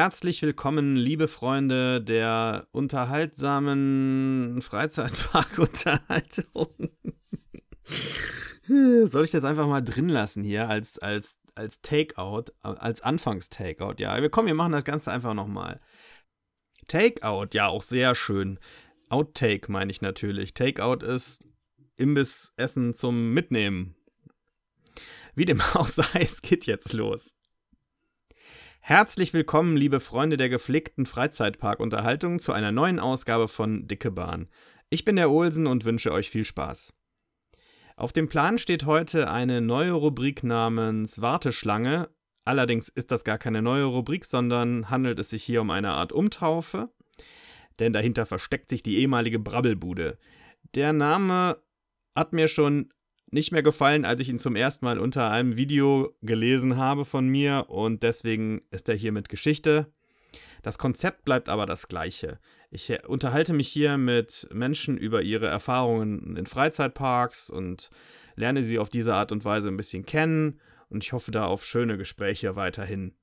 Herzlich willkommen, liebe Freunde der unterhaltsamen Freizeitparkunterhaltung. Soll ich das einfach mal drin lassen hier als, als, als Takeout, als Anfangs-Takeout? Ja, wir kommen, wir machen das Ganze einfach nochmal. Takeout, ja, auch sehr schön. Outtake meine ich natürlich. Takeout ist Imbissessen zum Mitnehmen. Wie dem auch sei, es geht jetzt los. Herzlich willkommen, liebe Freunde der gepflegten Freizeitparkunterhaltung, zu einer neuen Ausgabe von Dicke Bahn. Ich bin der Olsen und wünsche euch viel Spaß. Auf dem Plan steht heute eine neue Rubrik namens Warteschlange. Allerdings ist das gar keine neue Rubrik, sondern handelt es sich hier um eine Art Umtaufe. Denn dahinter versteckt sich die ehemalige Brabbelbude. Der Name hat mir schon nicht mehr gefallen, als ich ihn zum ersten Mal unter einem Video gelesen habe von mir und deswegen ist er hier mit Geschichte. Das Konzept bleibt aber das gleiche. Ich unterhalte mich hier mit Menschen über ihre Erfahrungen in Freizeitparks und lerne sie auf diese Art und Weise ein bisschen kennen und ich hoffe da auf schöne Gespräche weiterhin.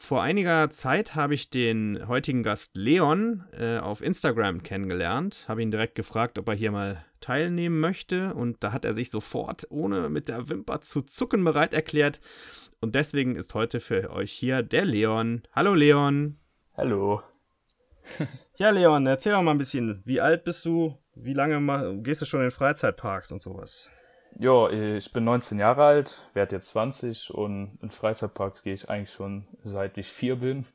Vor einiger Zeit habe ich den heutigen Gast Leon äh, auf Instagram kennengelernt, habe ihn direkt gefragt, ob er hier mal teilnehmen möchte und da hat er sich sofort, ohne mit der Wimper zu zucken, bereit erklärt. Und deswegen ist heute für euch hier der Leon. Hallo Leon. Hallo. ja, Leon, erzähl doch mal ein bisschen. Wie alt bist du? Wie lange gehst du schon in Freizeitparks und sowas? Ja, ich bin 19 Jahre alt, werde jetzt 20 und in Freizeitparks gehe ich eigentlich schon seit ich vier bin.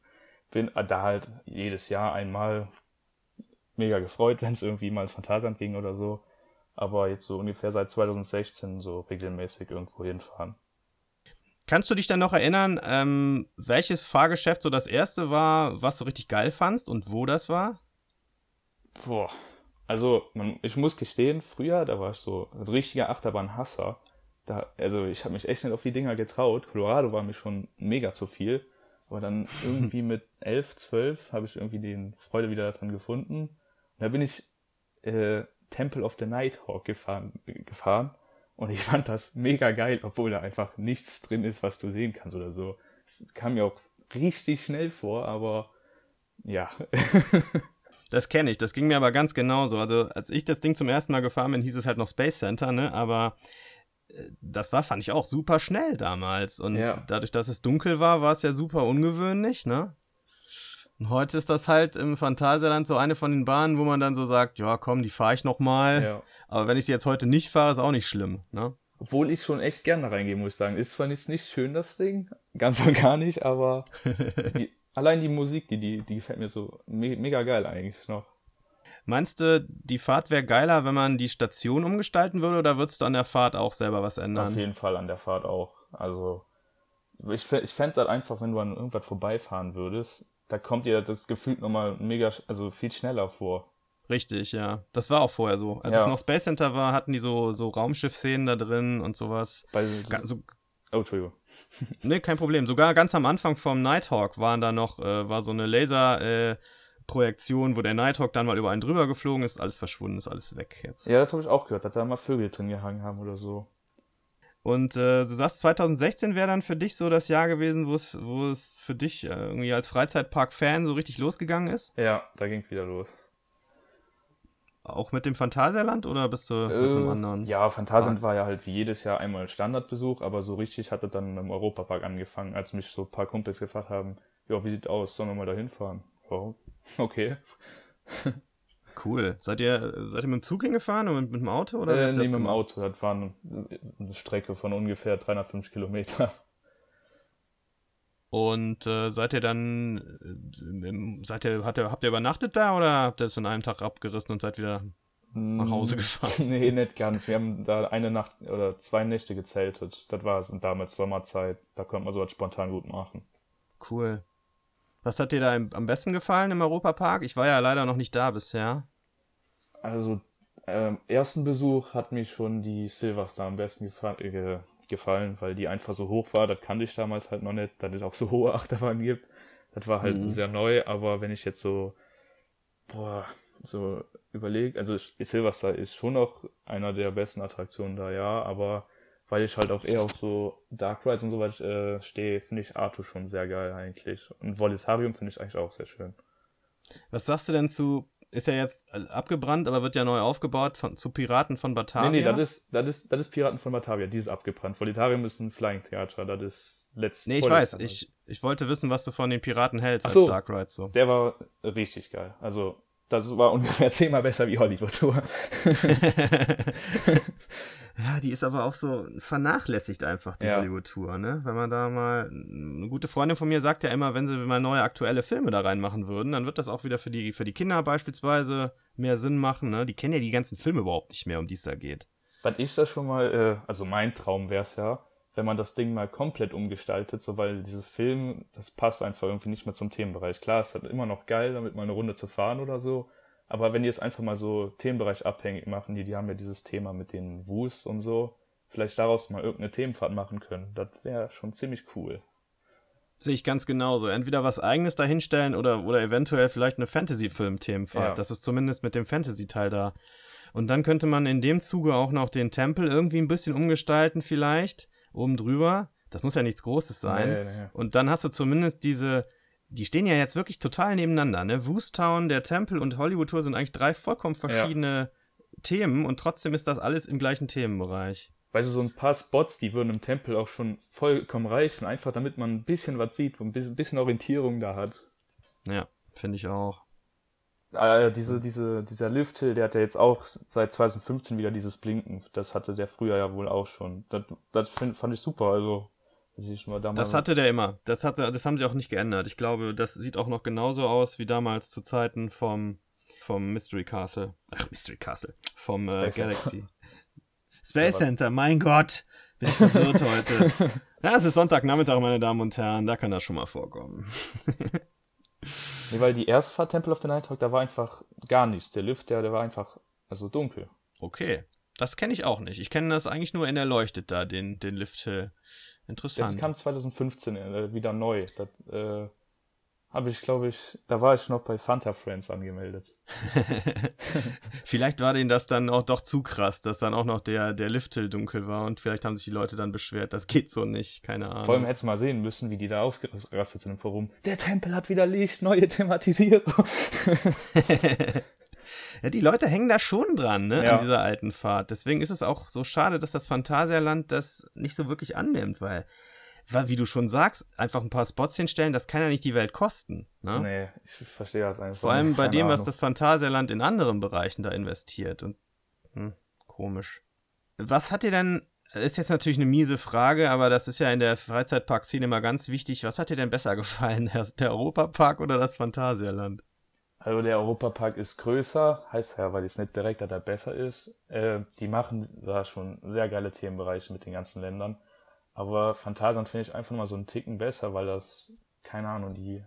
Bin da halt jedes Jahr einmal mega gefreut, wenn es irgendwie mal ins Phantasialand ging oder so. Aber jetzt so ungefähr seit 2016 so regelmäßig irgendwo hinfahren. Kannst du dich dann noch erinnern, ähm, welches Fahrgeschäft so das erste war, was du richtig geil fandst und wo das war? Boah, also man, ich muss gestehen, früher, da war ich so ein richtiger Achterbahnhasser. Da, also ich habe mich echt nicht auf die Dinger getraut. Colorado war mir schon mega zu viel. Aber dann irgendwie mit elf, zwölf habe ich irgendwie den Freude wieder daran gefunden. Und da bin ich äh, Temple of the Nighthawk gefahren, gefahren. Und ich fand das mega geil, obwohl da einfach nichts drin ist, was du sehen kannst oder so. Es kam mir auch richtig schnell vor, aber ja. Das kenne ich, das ging mir aber ganz genauso. Also, als ich das Ding zum ersten Mal gefahren bin, hieß es halt noch Space Center, ne? Aber äh, das war, fand ich auch super schnell damals. Und ja. dadurch, dass es dunkel war, war es ja super ungewöhnlich, ne? Und heute ist das halt im Phantasialand so eine von den Bahnen, wo man dann so sagt, ja komm, die fahre ich nochmal. Ja. Aber wenn ich sie jetzt heute nicht fahre, ist auch nicht schlimm, ne? Obwohl ich schon echt gerne reingehe, muss ich sagen. Ist zwar nicht, nicht schön, das Ding, ganz und gar nicht, aber die, allein die Musik, die, die, die gefällt mir so me mega geil eigentlich noch. Meinst du, die Fahrt wäre geiler, wenn man die Station umgestalten würde, oder würdest du an der Fahrt auch selber was ändern? Auf jeden Fall an der Fahrt auch. Also, ich, ich fände halt einfach, wenn du an irgendwas vorbeifahren würdest, da kommt dir das Gefühl nochmal mega, also viel schneller vor. Richtig, ja. Das war auch vorher so. Als ja. es noch Space Center war, hatten die so, so Raumschiff-Szenen da drin und sowas. Bei so, Oh, Entschuldigung. nee, kein Problem. Sogar ganz am Anfang vom Nighthawk waren da noch, äh, war so eine Laser-Projektion, äh, wo der Nighthawk dann mal über einen drüber geflogen ist, alles verschwunden, ist alles weg jetzt. Ja, das habe ich auch gehört, dass da mal Vögel drin gehangen haben oder so. Und äh, du sagst, 2016 wäre dann für dich so das Jahr gewesen, wo es, für dich äh, irgendwie als Freizeitpark-Fan so richtig losgegangen ist? Ja, da ging es wieder los. Auch mit dem Phantasialand oder bist du äh, mit einem anderen? Ja, Phantasialand war ja halt wie jedes Jahr einmal Standardbesuch, aber so richtig hat es dann im Europapark angefangen, als mich so ein paar Kumpels gefragt haben, ja, wie sieht aus, sollen wir mal da hinfahren? Oh, okay. Cool. Seid ihr, seid ihr mit dem Zug hingefahren oder mit, mit dem Auto? Oder äh, nee, mit dem Auto. Das war eine Strecke von ungefähr 350 Kilometer. Und äh, seid ihr dann, äh, seid ihr, hat ihr, habt ihr übernachtet da oder habt ihr es in einem Tag abgerissen und seid wieder nach Hause mm, gefahren? nee, nicht ganz. Wir haben da eine Nacht oder zwei Nächte gezeltet. Das war es und damals Sommerzeit. Da konnte man sowas spontan gut machen. Cool. Was hat dir da am besten gefallen im Europapark? Ich war ja leider noch nicht da bisher. Also, ähm, ersten Besuch hat mich schon die Silverstar am besten gefallen. Äh, gefallen, weil die einfach so hoch war. Das kannte ich damals halt noch nicht, dass es auch so hohe Achterbahn gibt. Das war halt mhm. sehr neu, aber wenn ich jetzt so, boah, so überlege, also Silverstar ist schon noch einer der besten Attraktionen da, ja, aber weil ich halt auch eher auf so Dark Rides und so was äh, stehe, finde ich Arthur schon sehr geil eigentlich. Und Volitarium finde ich eigentlich auch sehr schön. Was sagst du denn zu, ist ja jetzt abgebrannt, aber wird ja neu aufgebaut, von, zu Piraten von Batavia? Nee, nee, das ist, das ist, das ist Piraten von Batavia, die ist abgebrannt. Volitarium ist ein Flying Theater, das ist letztes Nee, ich weiß, ich, ich wollte wissen, was du von den Piraten hältst Ach so, als Dark Ride so. Der war richtig geil. Also, das war ungefähr zehnmal besser wie Hollywood Tour. ja, die ist aber auch so vernachlässigt einfach, die Ja. Hollywood Tour, ne? Wenn man da mal, eine gute Freundin von mir sagt ja immer, wenn sie mal neue aktuelle Filme da reinmachen würden, dann wird das auch wieder für die, für die Kinder beispielsweise mehr Sinn machen, ne? Die kennen ja die ganzen Filme überhaupt nicht mehr, um die es da geht. Was ich da schon mal, äh, also mein Traum wäre es ja, wenn man das Ding mal komplett umgestaltet, so weil diese Film, das passt einfach irgendwie nicht mehr zum Themenbereich. Klar, es ist halt immer noch geil, damit mal eine Runde zu fahren oder so. Aber wenn die es einfach mal so Themenbereich abhängig machen, die, die haben ja dieses Thema mit den Wus und so, vielleicht daraus mal irgendeine Themenfahrt machen können, das wäre schon ziemlich cool. Sehe ich ganz genauso. Entweder was eigenes dahinstellen oder, oder eventuell vielleicht eine Fantasy-Film-Themenfahrt. Ja. Das ist zumindest mit dem Fantasy-Teil da. Und dann könnte man in dem Zuge auch noch den Tempel irgendwie ein bisschen umgestalten, vielleicht, oben drüber. Das muss ja nichts Großes sein. Nee, nee. Und dann hast du zumindest diese, die stehen ja jetzt wirklich total nebeneinander, ne? Woostown, der Tempel und Hollywood Tour sind eigentlich drei vollkommen verschiedene Themen und trotzdem ist das alles im gleichen Themenbereich. Weißt du, so ein paar Spots, die würden im Tempel auch schon vollkommen reichen, einfach damit man ein bisschen was sieht, ein bisschen, bisschen Orientierung da hat. Ja, finde ich auch. Äh, diese, diese, dieser Lift Hill, der hat ja jetzt auch seit 2015 wieder dieses Blinken. Das hatte der früher ja wohl auch schon. Das, das find, fand ich super. Also, damals. Das hatte der immer. Das, hatte, das haben sie auch nicht geändert. Ich glaube, das sieht auch noch genauso aus wie damals zu Zeiten vom, vom Mystery Castle. Ach, Mystery Castle. Vom äh. Galaxy. Space? Center, mein Gott. Bin ich verwirrt heute. Ja, es ist Sonntagnachmittag, meine Damen und Herren. Da kann das schon mal vorkommen. nee, weil die erste Fahrt Temple of the Night Hawk, da war einfach gar nichts. Der Lift, der, der war einfach, also dunkel. Okay. Das kenne ich auch nicht. Ich kenne das eigentlich nur in Erleuchtet da, den, den Lift Hill. Der Interessant. kam 2015 äh, wieder neu. Das, äh, habe ich, glaube ich, da war ich noch bei Fanta Friends angemeldet. vielleicht war denen das dann auch doch zu krass, dass dann auch noch der, der Lift-Hill dunkel war und vielleicht haben sich die Leute dann beschwert, das geht so nicht, keine Ahnung. Vor allem hättest du mal sehen müssen, wie die da ausgerastet sind im Forum. Der Tempel hat wieder Licht, neue Thematisierung. ja, die Leute hängen da schon dran, ne, Ja. an dieser alten Fahrt. Deswegen ist es auch so schade, dass das Phantasialand das nicht so wirklich annimmt, weil, weil, wie du schon sagst, einfach ein paar Spots hinstellen, das kann ja nicht die Welt kosten, ne? Nee, ich verstehe das einfach. Vor allem nicht. bei Keine dem, was Ahnung. das Phantasialand in anderen Bereichen da investiert. Und hm, komisch. Was hat dir denn, ist jetzt natürlich eine miese Frage, aber das ist ja in der Freizeitpark-Szene immer ganz wichtig. Was hat dir denn besser gefallen, der, der Europapark oder das Phantasialand? Also der Europapark ist größer, heißt ja, weil es nicht direkt da besser ist. Äh, die machen da schon sehr geile Themenbereiche mit den ganzen Ländern. Aber Phantasialand finde ich einfach mal so einen Ticken besser, weil das, keine Ahnung, die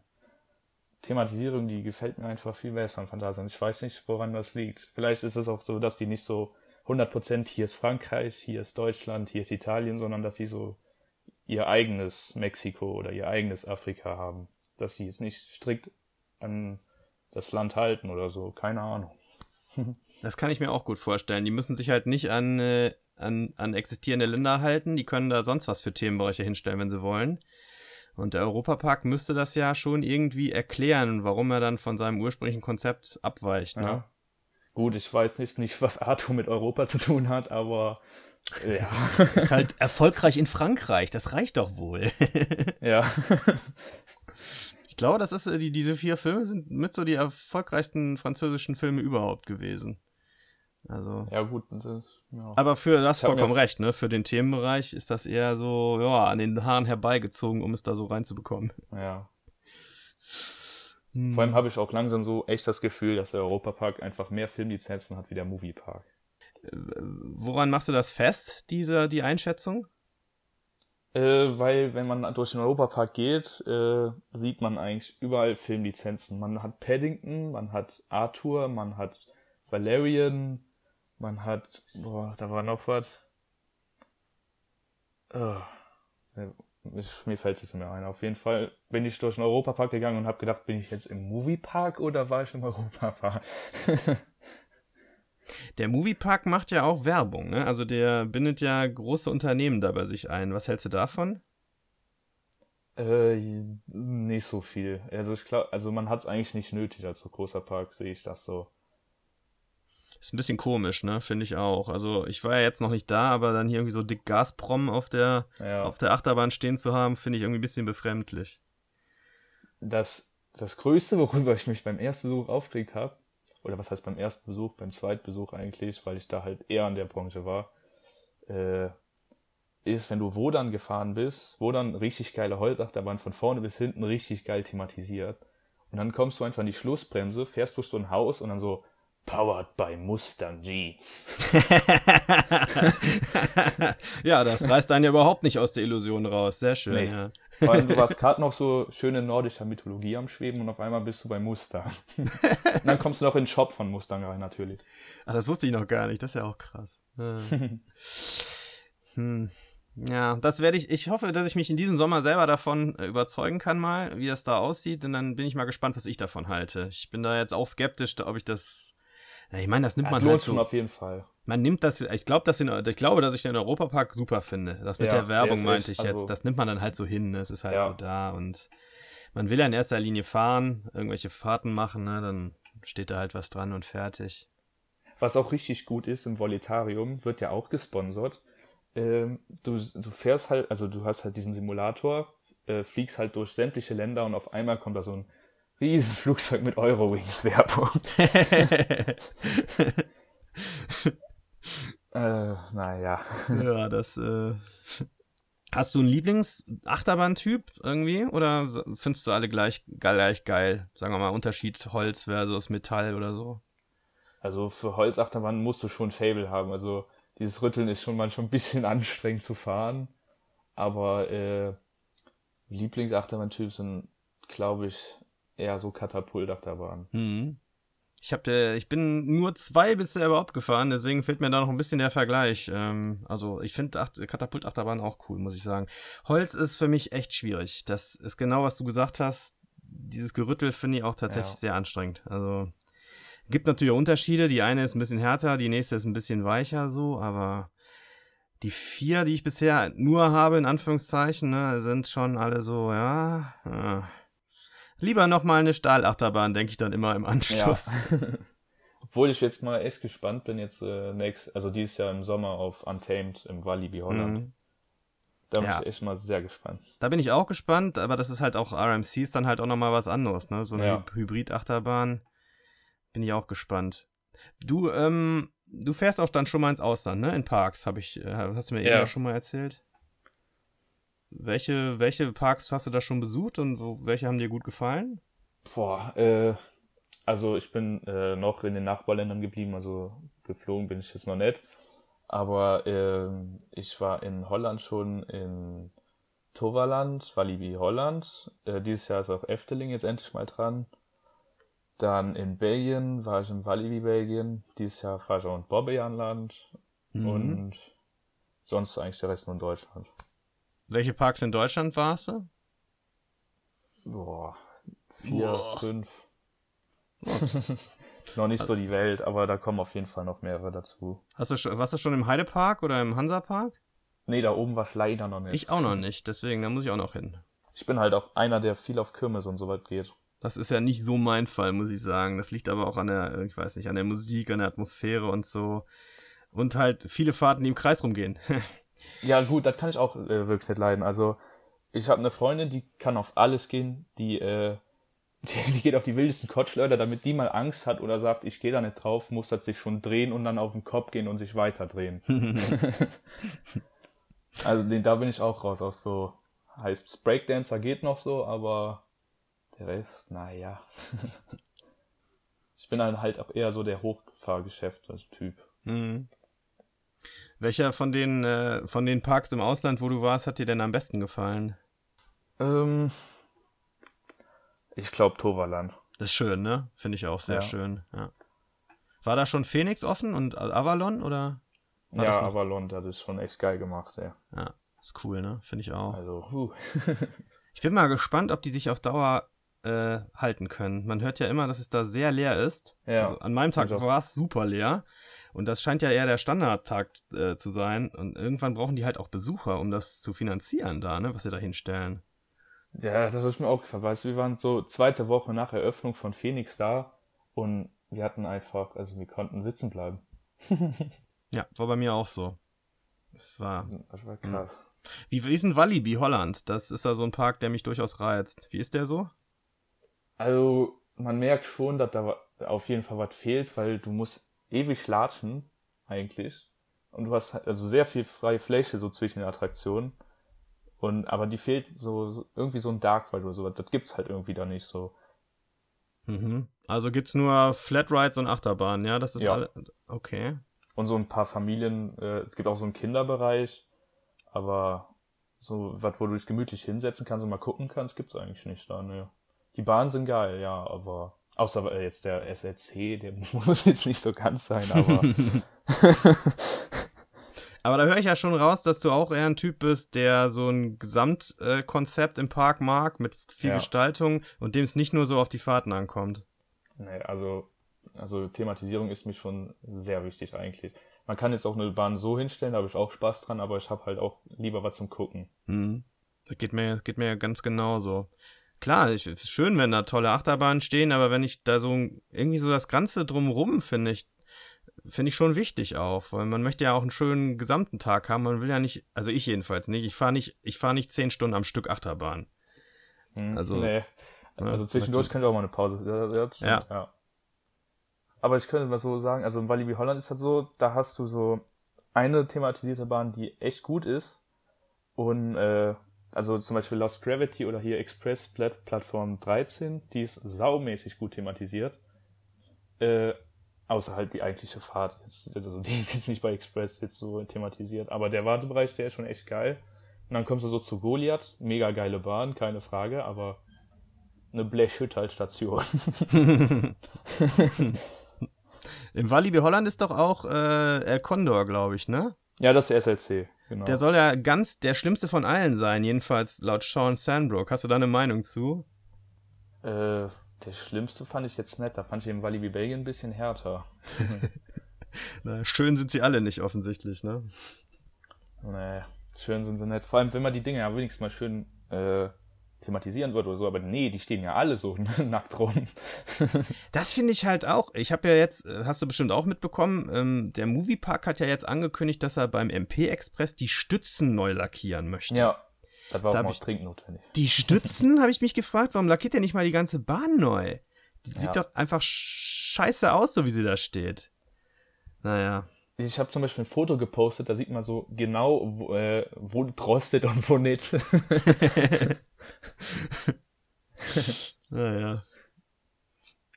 Thematisierung, die gefällt mir einfach viel besser an Phantasialand. Ich weiß nicht, woran das liegt. Vielleicht ist es auch so, dass die nicht so 100% hier ist Frankreich, hier ist Deutschland, hier ist Italien, sondern dass die so ihr eigenes Mexiko oder ihr eigenes Afrika haben. Dass sie jetzt nicht strikt an das Land halten oder so. Keine Ahnung. Das kann ich mir auch gut vorstellen. Die müssen sich halt nicht an, äh, an, an existierende Länder halten. Die können da sonst was für Themenbereiche hinstellen, wenn sie wollen. Und der Europapark müsste das ja schon irgendwie erklären, warum er dann von seinem ursprünglichen Konzept abweicht. Ne? Ja. Gut, ich weiß nicht, nicht, was Arthur mit Europa zu tun hat, aber ja. Ist halt erfolgreich in Frankreich, das reicht doch wohl. ja. Ich glaube, das ist, äh, die, diese vier Filme sind mit so die erfolgreichsten französischen Filme überhaupt gewesen. Also. Ja, gut. Das ja. Aber für das vollkommen mir- recht, ne? Für den Themenbereich ist das eher so, ja, an den Haaren herbeigezogen, um es da so reinzubekommen. ja. Hm. Vor allem habe ich auch langsam so echt das Gefühl, dass der Europapark einfach mehr Filmlizenzen hat wie der Moviepark. Woran machst du das fest, diese, die Einschätzung? Äh, weil, wenn man durch den Europapark geht, äh, sieht man eigentlich überall Filmlizenzen. Man hat Paddington, man hat Arthur, man hat Valerian, man hat, boah, da war noch was. Oh, ich, mir fällt es jetzt nicht mehr ein. Auf jeden Fall bin ich durch den Europapark gegangen und habe gedacht, bin ich jetzt im Moviepark oder war ich im Europapark? Der Moviepark macht ja auch Werbung, ne? Also der bindet ja große Unternehmen da bei sich ein. Was hältst du davon? Äh, nicht so viel. Also ich glaube, also man hat es eigentlich nicht nötig als so großer Park, sehe ich das so. Ist ein bisschen komisch, ne? Finde ich auch. Also ich war ja jetzt noch nicht da, aber dann hier irgendwie so dick Gasprom auf der, ja. auf der Achterbahn stehen zu haben, finde ich irgendwie ein bisschen befremdlich. Das, das Größte, worüber ich mich beim ersten Besuch aufgeregt habe, oder was heißt beim ersten Besuch, beim zweiten Besuch eigentlich, weil ich da halt eher an der Branche war, äh, ist, wenn du wo dann gefahren bist, wo dann richtig geile Holzachterbahn von vorne bis hinten richtig geil thematisiert. Und dann kommst du einfach in die Schlussbremse, fährst durch so ein Haus und dann so, powered by Mustang Jeans. ja, das reißt einen ja überhaupt nicht aus der Illusion raus. Sehr schön. Nee. Ja. Vor allem, du warst gerade noch so schöne nordischer Mythologie am Schweben und auf einmal bist du bei Mustang. und dann kommst du noch in den Shop von Mustang rein, natürlich. Ach, das wusste ich noch gar nicht. Das ist ja auch krass. hm. Ja, das werde ich. Ich hoffe, dass ich mich in diesem Sommer selber davon äh, überzeugen kann, mal, wie das da aussieht. Und dann bin ich mal gespannt, was ich davon halte. Ich bin da jetzt auch skeptisch, ob ich das. Ja, ich meine, das nimmt ja, man halt so. auf jeden Fall. Man nimmt das. Ich glaube, dass ich glaube, dass ich den Europapark super finde. Das mit ja, der Werbung meinte ich jetzt. Also, das nimmt man dann halt so hin. Ne? Es ist halt so da und man will ja in erster Linie fahren, irgendwelche Fahrten machen. Ne? Dann steht da halt was dran und fertig. Was auch richtig gut ist im Volitarium, wird ja auch gesponsert ähm, du, du fährst halt, also du hast halt diesen Simulator, äh, fliegst halt durch sämtliche Länder und auf einmal kommt da so ein riesen Flugzeug mit Eurowings-Werbung. äh, naja. Ja, das, äh, Hast du einen Lieblings-Achterbahn-Typ irgendwie? Oder findest du alle gleich, gleich geil? Sagen wir mal, Unterschied Holz versus Metall oder so? Also für Holzachterbahn musst du schon Fable haben. Also dieses Rütteln ist schon manchmal ein bisschen anstrengend zu fahren. Aber äh, Lieblingsachterbahn-Typ sind, glaube ich, eher so Katapultachterbahnen. Mhm. Ich, hab der, ich bin nur zwei bisher überhaupt gefahren, deswegen fehlt mir da noch ein bisschen der Vergleich. Ähm, also ich finde Katapultachterbahn auch cool, muss ich sagen. Holz ist für mich echt schwierig. Das ist genau, was du gesagt hast. Dieses Gerüttel finde ich auch tatsächlich ja. sehr anstrengend. Also Gibt natürlich Unterschiede. Die eine ist ein bisschen härter, die nächste ist ein bisschen weicher so, aber die vier, die ich bisher nur habe, in Anführungszeichen, ne, sind schon alle so, ja. ja. Lieber nochmal eine Stahlachterbahn, denke ich dann immer im Anschluss. Ja. Obwohl ich jetzt mal echt gespannt bin, jetzt äh, next, also dieses Jahr im Sommer auf Untamed im Walibi Holland. Mhm. Da bin ja. ich echt mal sehr gespannt. Da bin ich auch gespannt, aber das ist halt auch RMC ist dann halt auch nochmal was anderes, ne? So eine ja. Hybrid-Achterbahn. Bin ich auch gespannt. Du, ähm, du fährst auch dann schon mal ins Ausland, ne? In Parks, habe ich, äh, hast du mir ja. eben schon mal erzählt. Welche, welche Parks hast du da schon besucht und wo, welche haben dir gut gefallen? Boah, äh, also ich bin äh, noch in den Nachbarländern geblieben, also geflogen bin ich jetzt noch nicht. Aber äh, ich war in Holland schon in Toverland, Walibi Holland. Äh, dieses Jahr ist auch Efteling jetzt endlich mal dran. Dann in Belgien war ich in Walibi Belgien. Dieses Jahr fahre ich auch in Bobbejaanland. Mhm. Und sonst eigentlich der Rest nur in Deutschland. Welche Parks in Deutschland warst du? Boah, vier, Boah. fünf. noch nicht so die Welt, aber da kommen auf jeden Fall noch mehrere dazu. Hast du, schon, warst du schon im Heidepark oder im Hansapark? Nee, da oben war ich leider noch nicht. Ich auch noch nicht, deswegen, da muss ich auch noch hin. Ich bin halt auch einer, der viel auf Kirmes und so weit geht. Das ist ja nicht so mein Fall, muss ich sagen. Das liegt aber auch an der, ich weiß nicht, an der Musik, an der Atmosphäre und so. Und halt viele Fahrten, die im Kreis rumgehen. ja, gut, das kann ich auch äh, wirklich nicht leiden. Also, ich habe eine Freundin, die kann auf alles gehen, die, äh, die, die geht auf die wildesten Kotschlöder, damit die mal Angst hat oder sagt, ich gehe da nicht drauf, muss das sich schon drehen und dann auf den Kopf gehen und sich weiter drehen. also, den, da bin ich auch raus, auch so heißt Breakdancer geht noch so, aber der Rest, naja. ich bin dann halt auch eher so der Hochfahrgeschäft-Typ. Mhm. Welcher von den, äh, von den Parks im Ausland, wo du warst, hat dir denn am besten gefallen? Ähm, ich glaube Toverland. Das ist schön, ne? Finde ich auch sehr ja. schön. Ja. War da schon Phoenix offen und Avalon oder? ja, Avalon, das ist schon echt geil gemacht, ja. Ja, ist cool, ne? Finde ich auch. Also, huh. ich bin mal gespannt, ob die sich auf Dauer äh, halten können. Man hört ja immer, dass es da sehr leer ist. Ja, also an meinem Tag war es super leer. Und das scheint ja eher der Standardtag äh, zu sein. Und irgendwann brauchen die halt auch Besucher, um das zu finanzieren da, ne, was sie da hinstellen. Ja, das ist mir auch gefallen. Weißt du, wir waren so zweite Woche nach Eröffnung von Phoenix da und wir hatten einfach, also wir konnten sitzen bleiben. Ja, war bei mir auch so. Das war. Das war krass. Wie, wie ist denn Walibi Holland? Das ist ja so ein Park, der mich durchaus reizt. Wie ist der so? Also, man merkt schon, dass da auf jeden Fall was fehlt, weil du musst ewig latschen, eigentlich. Und du hast also sehr viel freie Fläche so zwischen den Attraktionen. Und, aber die fehlt so, so irgendwie so ein Dark Ride oder sowas. Das gibt's halt irgendwie da nicht so. Mhm. Also gibt's nur Flatrides und Achterbahnen, ja? Das ist Ja. alle. Okay. Und so ein paar Familien, äh, es gibt auch so einen Kinderbereich, aber so was, wo du dich gemütlich hinsetzen kannst und mal gucken kannst, gibt's eigentlich nicht da, ne. Die Bahnen sind geil, ja, aber außer äh, jetzt der SLC, der muss jetzt nicht so ganz sein, aber Aber da höre ich ja schon raus, dass du auch eher ein Typ bist, der so ein Gesamtkonzept Konzept im Park mag, mit viel Ja. Gestaltung und dem es nicht nur so auf die Fahrten ankommt. nee, also also Thematisierung ist mir schon sehr wichtig eigentlich. Man kann jetzt auch eine Bahn so hinstellen, da habe ich auch Spaß dran, aber ich habe halt auch lieber was zum Gucken. Mhm. Das geht mir, geht mir ja ganz genauso. Klar, ich, es ist schön, wenn da tolle Achterbahnen stehen, aber wenn ich da so irgendwie so das Ganze drumrum finde ich, finde ich schon wichtig auch, weil man möchte ja auch einen schönen gesamten Tag haben. Man will ja nicht, also ich jedenfalls nicht, ich fahre nicht, ich fahre nicht zehn Stunden am Stück Achterbahn. Hm, Also- nee. Ja, Also zwischendurch möchte- könnte auch mal eine Pause. Ja, ja, ja. Aber ich könnte mal so sagen, also im Walibi Holland ist halt so, da hast du so eine thematisierte Bahn, die echt gut ist. Und äh, also zum Beispiel Lost Gravity oder hier Express Plat Plattform 13, die ist saumäßig gut thematisiert. Äh, außer halt die eigentliche Fahrt. Also die ist jetzt nicht bei Express jetzt so thematisiert, aber der Wartebereich, der ist schon echt geil. Und dann kommst du so zu Goliath, mega geile Bahn, keine Frage, aber eine Blechhütte als Station. Im Walibi Holland ist doch auch äh, El Condor, glaube ich, ne? Ja, das ist der SLC, genau. Der soll ja ganz der schlimmste von allen sein, jedenfalls laut Sean Sandbrook. Hast du da eine Meinung zu? äh, der schlimmste fand ich jetzt nicht, da fand ich im Walibi Belgien ein bisschen härter. Na, schön sind sie alle nicht offensichtlich, ne? Nee, schön sind sie nicht. Vor allem, wenn man die Dinge ja wenigstens mal schön äh, thematisieren würde oder so, aber nee, die stehen ja alle so nackt rum. Das finde ich halt auch. Ich habe ja jetzt, äh, hast du bestimmt auch mitbekommen, ähm, der Moviepark hat ja jetzt angekündigt, dass er beim MP Express die Stützen neu lackieren möchte. ja, das war Da auch mal ich- dringend notwendig. Die Stützen, habe ich mich gefragt, warum lackiert er nicht mal die ganze Bahn neu? Die Ja. sieht doch einfach scheiße aus, so wie sie da steht. Naja. Ich habe zum Beispiel ein Foto gepostet, da sieht man so genau, wo, äh, wo es rostet und wo nicht. Naja.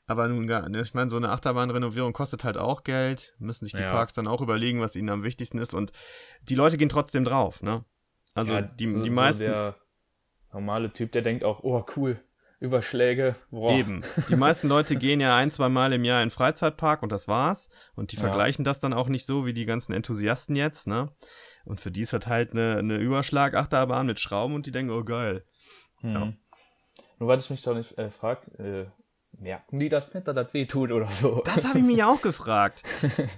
Aber nun gar nicht. Ich meine, so eine Achterbahnrenovierung kostet halt auch Geld. Müssen sich die Ja. Parks dann auch überlegen, was ihnen am wichtigsten ist. Und die Leute gehen trotzdem drauf, ne? Also Ja, die, so, die so meisten. der normale Typ, der denkt auch, oh cool, Überschläge, boah. Eben. Die meisten Leute gehen ja ein, zwei Mal im Jahr in den Freizeitpark und das war's. Und die Ja. vergleichen das dann auch nicht so wie die ganzen Enthusiasten jetzt, ne? Und für die ist das halt eine, eine Überschlag-Achterbahn mit Schrauben und die denken, oh geil. Mhm. Ja. Nur weil ich mich doch nicht äh, frag, äh, merken die das dass das weh tut oder so? Das habe ich mich auch gefragt.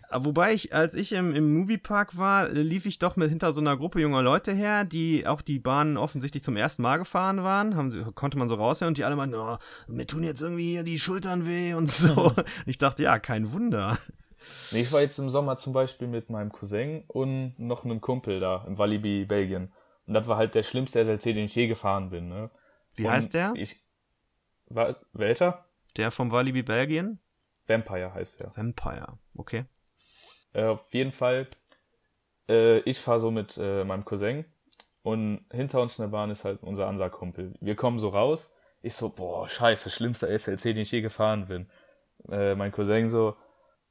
Aber Wobei ich, als ich im, im Moviepark war, äh, lief ich doch mit hinter so einer Gruppe junger Leute her, die auch die Bahnen offensichtlich zum ersten Mal gefahren waren. Haben sie, konnte man so raushören und die alle meinten, oh, mir tun jetzt irgendwie hier die Schultern weh und so. Ich dachte, ja, kein Wunder. Nee, ich war jetzt im Sommer zum Beispiel mit meinem Cousin und noch einem Kumpel da im Walibi, Belgien. Und das war halt der schlimmste SLC, den ich je gefahren bin. Ne? Wie und heißt der? Ich, war, welcher? Der vom Walibi Belgien? Vampire heißt der. Vampire. Okay. Äh, auf jeden Fall, äh, ich fahre so mit äh, meinem Cousin und hinter uns in der Bahn ist halt unser anderer Kumpel. Wir kommen so raus. Ich so, boah, scheiße, schlimmster SLC, den ich je gefahren bin. Äh, mein Cousin so,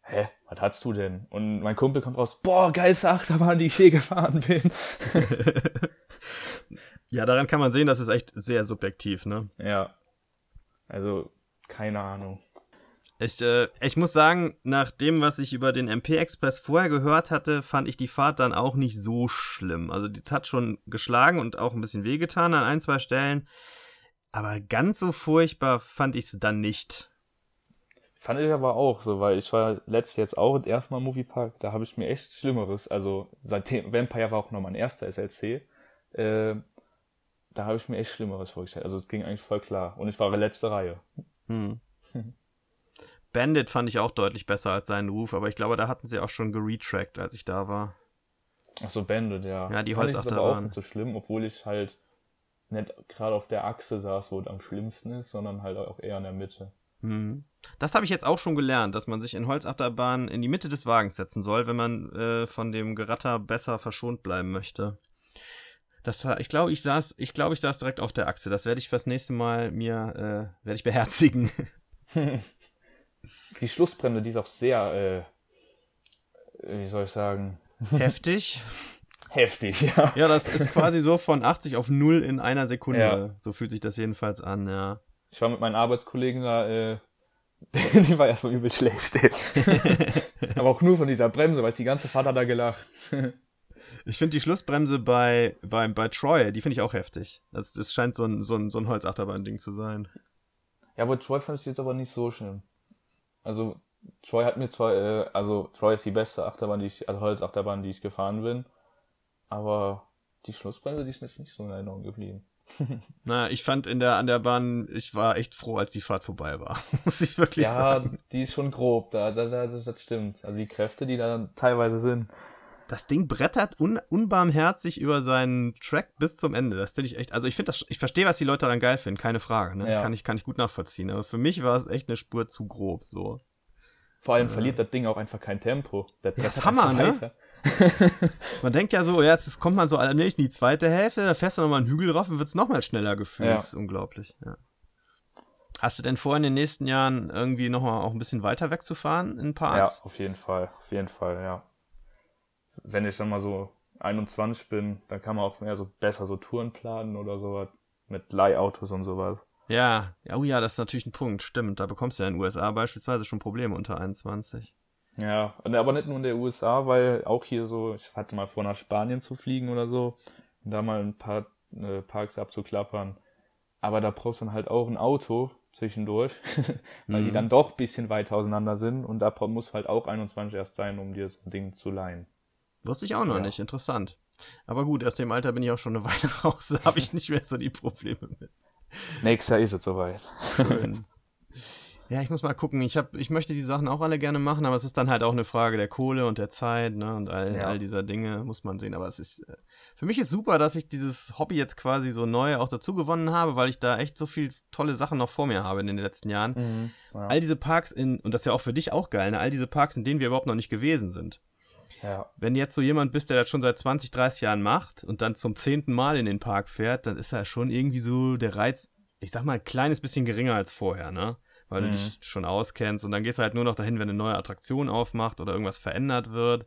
hä, was hast du denn? Und mein Kumpel kommt raus, boah, geilste Achterbahn, die ich je gefahren bin. Ja, daran kann man sehen, das ist echt sehr subjektiv, ne? Ja. Also, keine Ahnung. Ich, äh, ich muss sagen, nach dem, was ich über den MP Express vorher gehört hatte, fand ich die Fahrt dann auch nicht so schlimm. Also, die hat schon geschlagen und auch ein bisschen wehgetan an ein, zwei Stellen. Aber ganz so furchtbar fand ich es dann nicht. Fand ich aber auch so, weil ich war letztes jetzt auch erstmal im Moviepark, da habe ich mir echt Schlimmeres, also seitdem Vampire war auch noch mein erster SLC, äh, da habe ich mir echt Schlimmeres vorgestellt. Also es ging eigentlich voll klar. Und ich war letzte Reihe. Hm. Bandit fand ich auch deutlich besser als seinen Ruf, aber ich glaube, da hatten sie auch schon geretrackt, als ich da war. Ach so, Bandit, ja. Ja, die Holzachterbahn. aber auch nicht so schlimm, obwohl ich halt nicht gerade auf der Achse saß, wo es am schlimmsten ist, sondern halt auch eher in der Mitte. Mhm. Das habe ich jetzt auch schon gelernt, dass man sich in Holzachterbahnen in die Mitte des Wagens setzen soll, wenn man äh, von dem Geratter besser verschont bleiben möchte. Das, ich glaube, ich saß, ich glaube, ich saß direkt auf der Achse. Das werde ich fürs nächste Mal mir, äh, werde ich beherzigen. die Schlussbremse, die ist auch sehr, äh, wie soll ich sagen? Heftig. Heftig, ja. Ja, das ist quasi so von 80 auf 0 in einer Sekunde. Ja. So fühlt sich das jedenfalls an, ja. Ich war mit meinen Arbeitskollegen da, äh, die war erstmal übel schlecht. Aber auch nur von dieser Bremse, weil die ganze Fahrt hat da gelacht. Ich finde die Schlussbremse bei, bei, bei Troy, die finde ich auch heftig. Das, das scheint so ein, so ein, so ein Holzachterbahn-Ding zu sein. Ja, aber Troy fand ich jetzt aber nicht so schlimm. Also, Troy hat mir zwar, äh, also Troy ist die beste Achterbahn, die ich, also Holzachterbahn, die ich gefahren bin. Aber die Schlussbremse, die ist mir jetzt nicht so in Erinnerung geblieben. naja, ich fand in der, an der Bahn, ich war echt froh, als die Fahrt vorbei war. Muss ich wirklich ja, sagen. Ja, die ist schon grob, da, da, da, das stimmt. Also die Kräfte, die da teilweise sind. Das Ding brettert un unbarmherzig über seinen Track bis zum Ende. Das finde ich echt. Also ich finde das, ich verstehe, was die Leute daran geil finden, keine Frage. Ne? Ja. Kann, ich, kann ich gut nachvollziehen. Aber für mich war es echt eine Spur zu grob so. Vor allem äh. verliert das Ding auch einfach kein Tempo. Der ja, das ist Hammer, ne? man denkt ja so, jetzt kommt man so allmählich in die zweite Hälfte, da fährst du nochmal einen Hügel drauf und wird es nochmal schneller gefühlt. Ja. Das ist unglaublich, ja. Hast du denn vor, in den nächsten Jahren irgendwie nochmal auch ein bisschen weiter wegzufahren in Parks? Ja, auf jeden Fall, auf jeden Fall, ja. Wenn ich dann mal so 21 bin, dann kann man auch mehr so besser so Touren planen oder sowas mit Leihautos und sowas. Ja, oh ja, das ist natürlich ein Punkt, stimmt. Da bekommst du ja in den USA beispielsweise schon Probleme unter 21. Ja, aber nicht nur in der USA, weil auch hier so, ich hatte mal vor, nach Spanien zu fliegen oder so, und da mal ein paar äh, Parks abzuklappern. Aber da brauchst du dann halt auch ein Auto zwischendurch, weil mhm. die dann doch ein bisschen weit auseinander sind und da muss halt auch 21 erst sein, um dir so ein Ding zu leihen. Wusste ich auch noch ja. nicht, interessant. Aber gut, aus dem Alter bin ich auch schon eine Weile raus, da habe ich nicht mehr so die Probleme mit. Nächstes Jahr ist es soweit. Ja, ich muss mal gucken. Ich, hab, ich möchte die Sachen auch alle gerne machen, aber es ist dann halt auch eine Frage der Kohle und der Zeit, ne? Und all, ja. all dieser Dinge muss man sehen. Aber es ist, äh, für mich ist super, dass ich dieses Hobby jetzt quasi so neu auch dazu gewonnen habe, weil ich da echt so viel tolle Sachen noch vor mir habe in den letzten Jahren. Mhm, ja. All diese Parks in, und das ist ja auch für dich auch geil, ne? All diese Parks, in denen wir überhaupt noch nicht gewesen sind. Ja. Wenn jetzt so jemand bist, der das schon seit 20, 30 Jahren macht und dann zum zehnten Mal in den Park fährt, dann ist ja schon irgendwie so der Reiz, ich sag mal, ein kleines bisschen geringer als vorher, ne? weil mhm. du dich schon auskennst und dann gehst du halt nur noch dahin, wenn eine neue Attraktion aufmacht oder irgendwas verändert wird.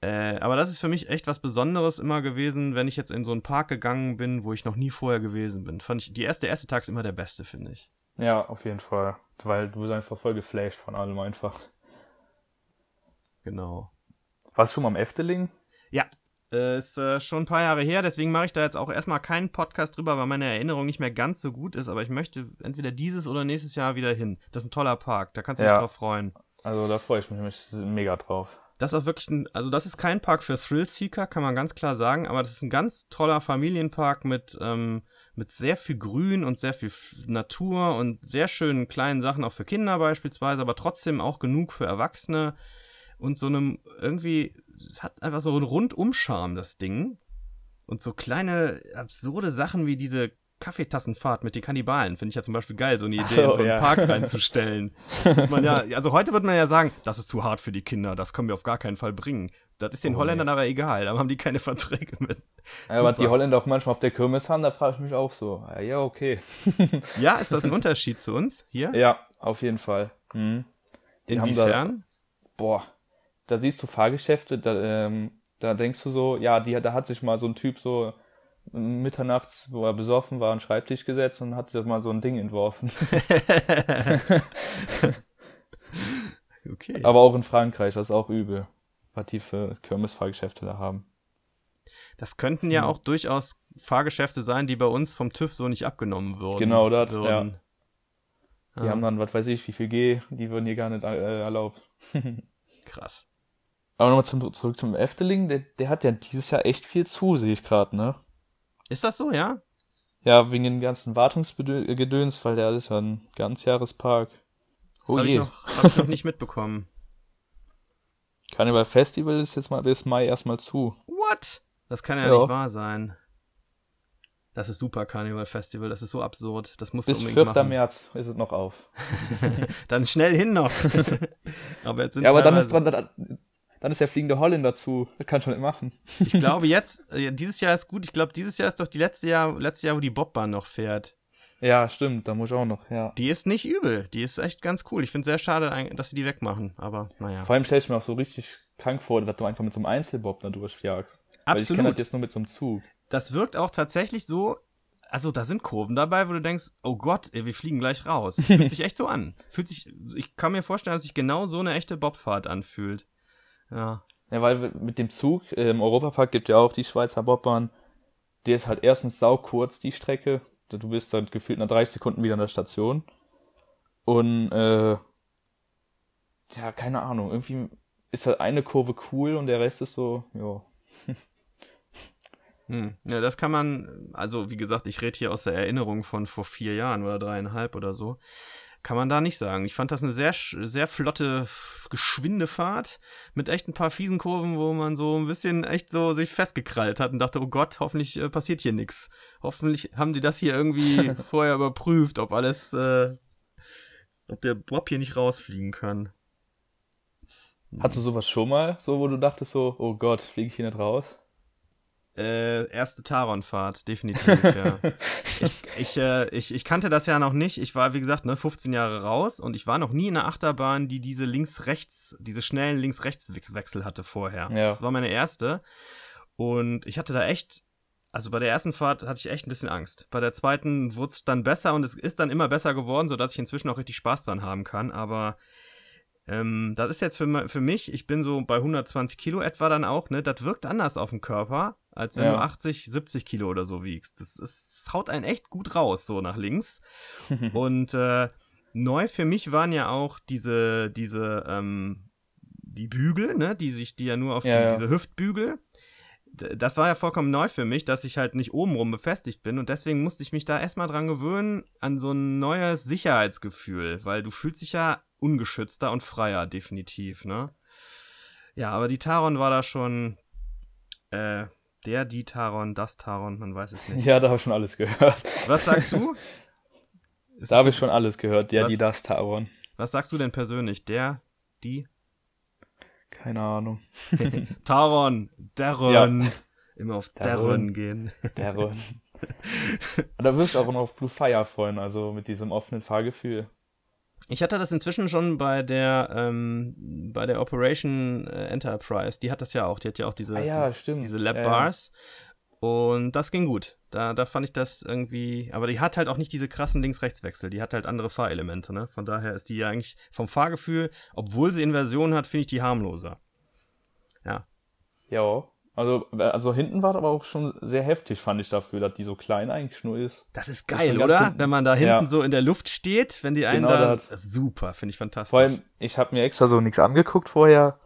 Äh, aber das ist für mich echt was Besonderes immer gewesen, wenn ich jetzt in so einen Park gegangen bin, wo ich noch nie vorher gewesen bin. Fand ich, die erste, der erste Tag ist immer der beste, finde ich. Ja, auf jeden Fall. Weil du bist einfach voll geflasht von allem einfach. Genau. Warst du schon mal am Efteling? Ja, ist äh, schon ein paar Jahre her, deswegen mache ich da jetzt auch erstmal keinen Podcast drüber, weil meine Erinnerung nicht mehr ganz so gut ist, aber ich möchte entweder dieses oder nächstes Jahr wieder hin. Das ist ein toller Park, da kannst du ja. dich drauf freuen. Also da freue ich mich mega drauf. Das ist auch wirklich ein, also das ist kein Park für Thrill-Seeker, kann man ganz klar sagen, aber das ist ein ganz toller Familienpark mit, ähm, mit sehr viel Grün und sehr viel Natur und sehr schönen kleinen Sachen auch für Kinder beispielsweise, aber trotzdem auch genug für Erwachsene und so einem irgendwie, es hat einfach so einen Rundumscharm, das Ding. Und so kleine, absurde Sachen wie diese Kaffeetassenfahrt mit den Kannibalen finde ich ja zum Beispiel geil, so eine Idee so, in so einen ja. Park reinzustellen. man ja, also heute würde man ja sagen, das ist zu hart für die Kinder, das können wir auf gar keinen Fall bringen. Das ist den oh, Holländern nee. aber egal, da haben die keine Verträge mit. Ja, aber die Holländer auch manchmal auf der Kirmes haben, da frage ich mich auch so. Ja, okay. ja, ist das ein Unterschied zu uns hier? Ja, auf jeden Fall. Mhm. Inwiefern? Boah, da siehst du Fahrgeschäfte, da, ähm, da denkst du so, ja, die, da hat sich mal so ein Typ so mitternachts, wo er besoffen war, an den Schreibtisch gesetzt und hat sich mal so ein Ding entworfen. okay. Aber auch in Frankreich, das ist auch übel, was die für Kirmesfahrgeschäfte da haben. Das könnten ja auch durchaus Fahrgeschäfte sein, die bei uns vom TÜV so nicht abgenommen würden. Genau, das, ja. würden. Die haben dann, was weiß ich, wie viel G, die würden hier gar nicht äh, erlaubt. Krass. Aber nochmal zum, zurück zum Efteling, der, der hat ja dieses Jahr echt viel zu, sehe ich gerade, ne? Ist das so, ja? Ja, wegen den ganzen Wartungsgedöns, weil der ist ja ein Ganzjahrespark. Das oh habe ich, noch, hab ich noch nicht mitbekommen. Carnival Festival ist jetzt mal bis Mai erstmal zu. What? Das kann ja, ja. nicht wahr sein. Das ist super Carnival Festival, das ist so absurd. Das muss Bis 4. Machen. März ist es noch auf. dann schnell hin noch. aber jetzt sind ja, aber dann ist dran, dann ist der fliegende Holländer zu. Das kann schon nicht machen. ich glaube jetzt, äh, dieses Jahr ist gut. Ich glaube, dieses Jahr ist doch die letzte Jahr, letzte Jahr, wo die Bobbahn noch fährt. Ja, stimmt, da muss ich auch noch, ja. Die ist nicht übel, die ist echt ganz cool. Ich finde es sehr schade, dass sie die wegmachen, aber naja. Vor allem stelle ich mir auch so richtig krank vor, dass du einfach mit so einem Einzelbob da durchjagst. Absolut. Weil ich kenne das jetzt nur mit so einem Zug. Das wirkt auch tatsächlich so, also da sind Kurven dabei, wo du denkst, oh Gott, ey, wir fliegen gleich raus. Fühlt sich echt so an. Fühlt sich, ich kann mir vorstellen, dass sich genau so eine echte Bobfahrt anfühlt. Ja. Ja, weil mit dem Zug äh, im Europapark gibt ja auch die Schweizer Bobbahn. Der ist halt erstens sau kurz, die Strecke. Du bist dann gefühlt nach 30 Sekunden wieder an der Station. Und, äh, ja, keine Ahnung, irgendwie ist halt eine Kurve cool und der Rest ist so, ja. Hm. Ja, das kann man, also wie gesagt, ich rede hier aus der Erinnerung von vor vier Jahren oder dreieinhalb oder so. Kann man da nicht sagen. Ich fand das eine sehr, sehr flotte, geschwinde Fahrt mit echt ein paar fiesen Kurven, wo man so ein bisschen echt so sich festgekrallt hat und dachte, oh Gott, hoffentlich äh, passiert hier nichts. Hoffentlich haben die das hier irgendwie vorher überprüft, ob alles, äh, ob der Bob hier nicht rausfliegen kann. Hattest du sowas schon mal, so wo du dachtest so, oh Gott, fliege ich hier nicht raus? Äh, erste Taron-Fahrt, definitiv, ja. ich, ich, äh, ich, ich kannte das ja noch nicht. Ich war, wie gesagt, ne, 15 Jahre raus und ich war noch nie in einer Achterbahn, die diese links-rechts, diese schnellen Links-Rechts-Wechsel hatte vorher. Ja. Das war meine erste. Und ich hatte da echt, also bei der ersten Fahrt hatte ich echt ein bisschen Angst. Bei der zweiten wurde es dann besser und es ist dann immer besser geworden, sodass ich inzwischen auch richtig Spaß dran haben kann. Aber ähm, das ist jetzt für, für mich, ich bin so bei 120 Kilo etwa dann auch, ne? Das wirkt anders auf dem Körper als wenn ja. du 80, 70 Kilo oder so wiegst. Das, ist, das haut einen echt gut raus, so nach links. und äh, neu für mich waren ja auch diese, diese, ähm, die Bügel, ne, die sich, die ja nur auf ja, die, ja. diese Hüftbügel. Das war ja vollkommen neu für mich, dass ich halt nicht obenrum befestigt bin und deswegen musste ich mich da erstmal dran gewöhnen an so ein neues Sicherheitsgefühl, weil du fühlst dich ja ungeschützter und freier, definitiv, ne? Ja, aber die Taron war da schon, äh, der, die Taron, das Taron, man weiß es nicht. Ja, da habe ich schon alles gehört. Was sagst du? da habe ich schon alles gehört, der, was, die, das Taron. Was sagst du denn persönlich? Der, die? Keine Ahnung. Taron, Darren. Ja. Immer auf Darren gehen. Darren. da wirst du auch noch auf Blue Fire freuen, also mit diesem offenen Fahrgefühl. Ich hatte das inzwischen schon bei der, ähm, bei der Operation äh, Enterprise. Die hat das ja auch. Die hat ja auch diese, ah, ja, diese, diese Lab Bars. Ja. Und das ging gut. Da, da fand ich das irgendwie. Aber die hat halt auch nicht diese krassen Links-Rechts-Wechsel. Die hat halt andere Fahrelemente. Ne? Von daher ist die ja eigentlich vom Fahrgefühl, obwohl sie Inversion hat, finde ich die harmloser. Ja. Ja. Also, also hinten war aber auch schon sehr heftig, fand ich dafür, dass die so klein eigentlich nur ist. Das ist geil, das oder? Wenn man da hinten ja. so in der Luft steht, wenn die einen genau da. Super, finde ich fantastisch. Vor allem, ich habe mir extra so nichts angeguckt vorher.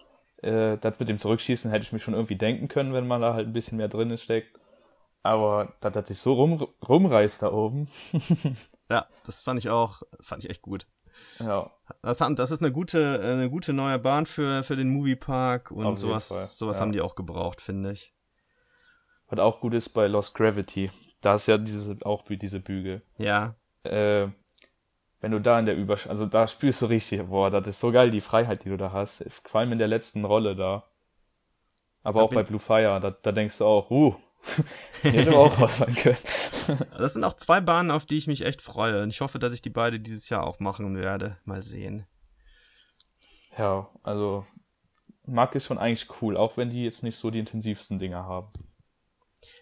Äh, das mit dem Zurückschießen hätte ich mir schon irgendwie denken können, wenn man da halt ein bisschen mehr drin steckt. Aber dass das sich so rum, rumreißt da oben. ja, das fand ich auch, fand ich echt gut. Ja. Das, das ist eine gute, eine gute neue Bahn für, für den Moviepark und Auf sowas, sowas ja. haben die auch gebraucht, finde ich. Was auch gut ist bei Lost Gravity. Da ist ja diese, auch diese Bügel. Ja. Äh, wenn du da in der Übersch also da spürst du richtig, boah, das ist so geil, die Freiheit, die du da hast. Vor allem in der letzten Rolle da. Aber da auch bei Blue Fire, da, da denkst du auch, uh, hätte auch was sein können. Das sind auch zwei Bahnen, auf die ich mich echt freue. Und ich hoffe, dass ich die beide dieses Jahr auch machen werde. Mal sehen. Ja, also mag ist schon eigentlich cool, auch wenn die jetzt nicht so die intensivsten Dinge haben.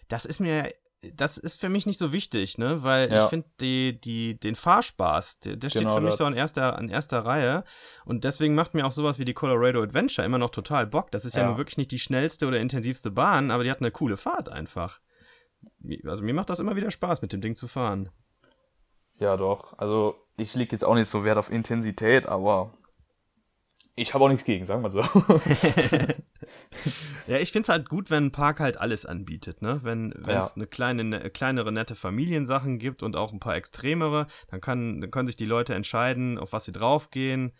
Das ist mir das ist für mich nicht so wichtig, ne? Weil Ja. ich finde die, die, den Fahrspaß, der, der steht Genau für mich das. so an erster, an erster Reihe. Und deswegen macht mir auch sowas wie die Colorado Adventure immer noch total Bock. Das ist ja, Ja. nun wirklich nicht die schnellste oder intensivste Bahn, aber die hat eine coole Fahrt einfach. Also mir macht das immer wieder Spaß, mit dem Ding zu fahren. Ja, doch. Also, ich leg jetzt auch nicht so Wert auf Intensität, aber ich habe auch nichts gegen, sagen wir so. Ja, ich find's halt gut, wenn ein Park halt alles anbietet, ne? Wenn es Ja. eine kleine, ne, kleinere, nette Familiensachen gibt und auch ein paar extremere, dann, kann, dann können sich die Leute entscheiden, auf was sie draufgehen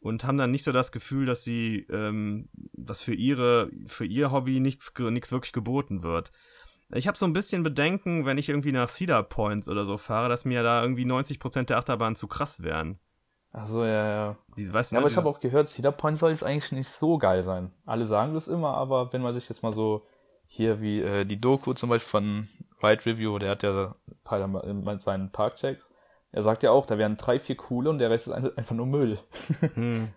und haben dann nicht so das Gefühl, dass sie, ähm, dass für ihre, für ihr Hobby nichts nichts wirklich geboten wird. Ich habe so ein bisschen Bedenken, wenn ich irgendwie nach Cedar Point oder so fahre, dass mir da irgendwie 90% der Achterbahnen zu krass wären. Achso, ja, ja. Die, weißt Ja, aber ich habe auch gehört, Cedar Point soll jetzt eigentlich nicht so geil sein. Alle sagen das immer, aber wenn man sich jetzt mal so hier wie äh, die Doku zum Beispiel von Ride Review, der hat ja seinen Parkchecks, er sagt ja auch, da wären drei, vier coole und der Rest ist ein- einfach nur Müll. Hm.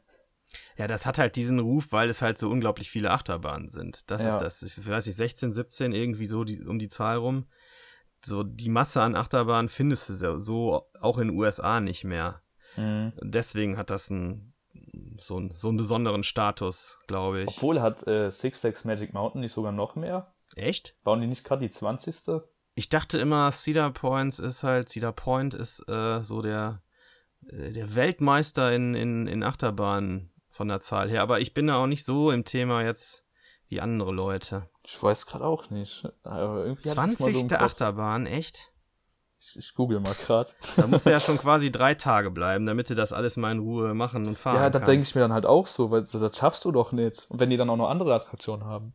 Ja, das hat halt diesen Ruf, weil es halt so unglaublich viele Achterbahnen sind. Das Ja. ist das. Ich weiß nicht, 16, 17, irgendwie so die, um die Zahl rum. So die Masse an Achterbahnen findest du so, so auch in den USA nicht mehr. Mhm. Deswegen hat das ein, so, einen, so einen besonderen Status, glaube ich. Obwohl hat äh, Six Flags Magic Mountain nicht sogar noch mehr? Echt? Bauen die nicht gerade die 20. Ich dachte immer, Cedar Points ist halt, Cedar Point ist äh, so der, äh, der Weltmeister in, in, in Achterbahnen von der Zahl her. Aber ich bin da auch nicht so im Thema jetzt wie andere Leute. Ich weiß gerade auch nicht. Aber irgendwie hatte ich's mal so im 20. Kopf. Achterbahn, echt? Ich, ich google mal gerade. Da musst du ja schon quasi drei Tage bleiben, damit du das alles mal in Ruhe machen und fahren Ja, da kannst. denke ich mir dann halt auch so, weil das schaffst du doch nicht. Und wenn die dann auch noch andere Attraktionen haben.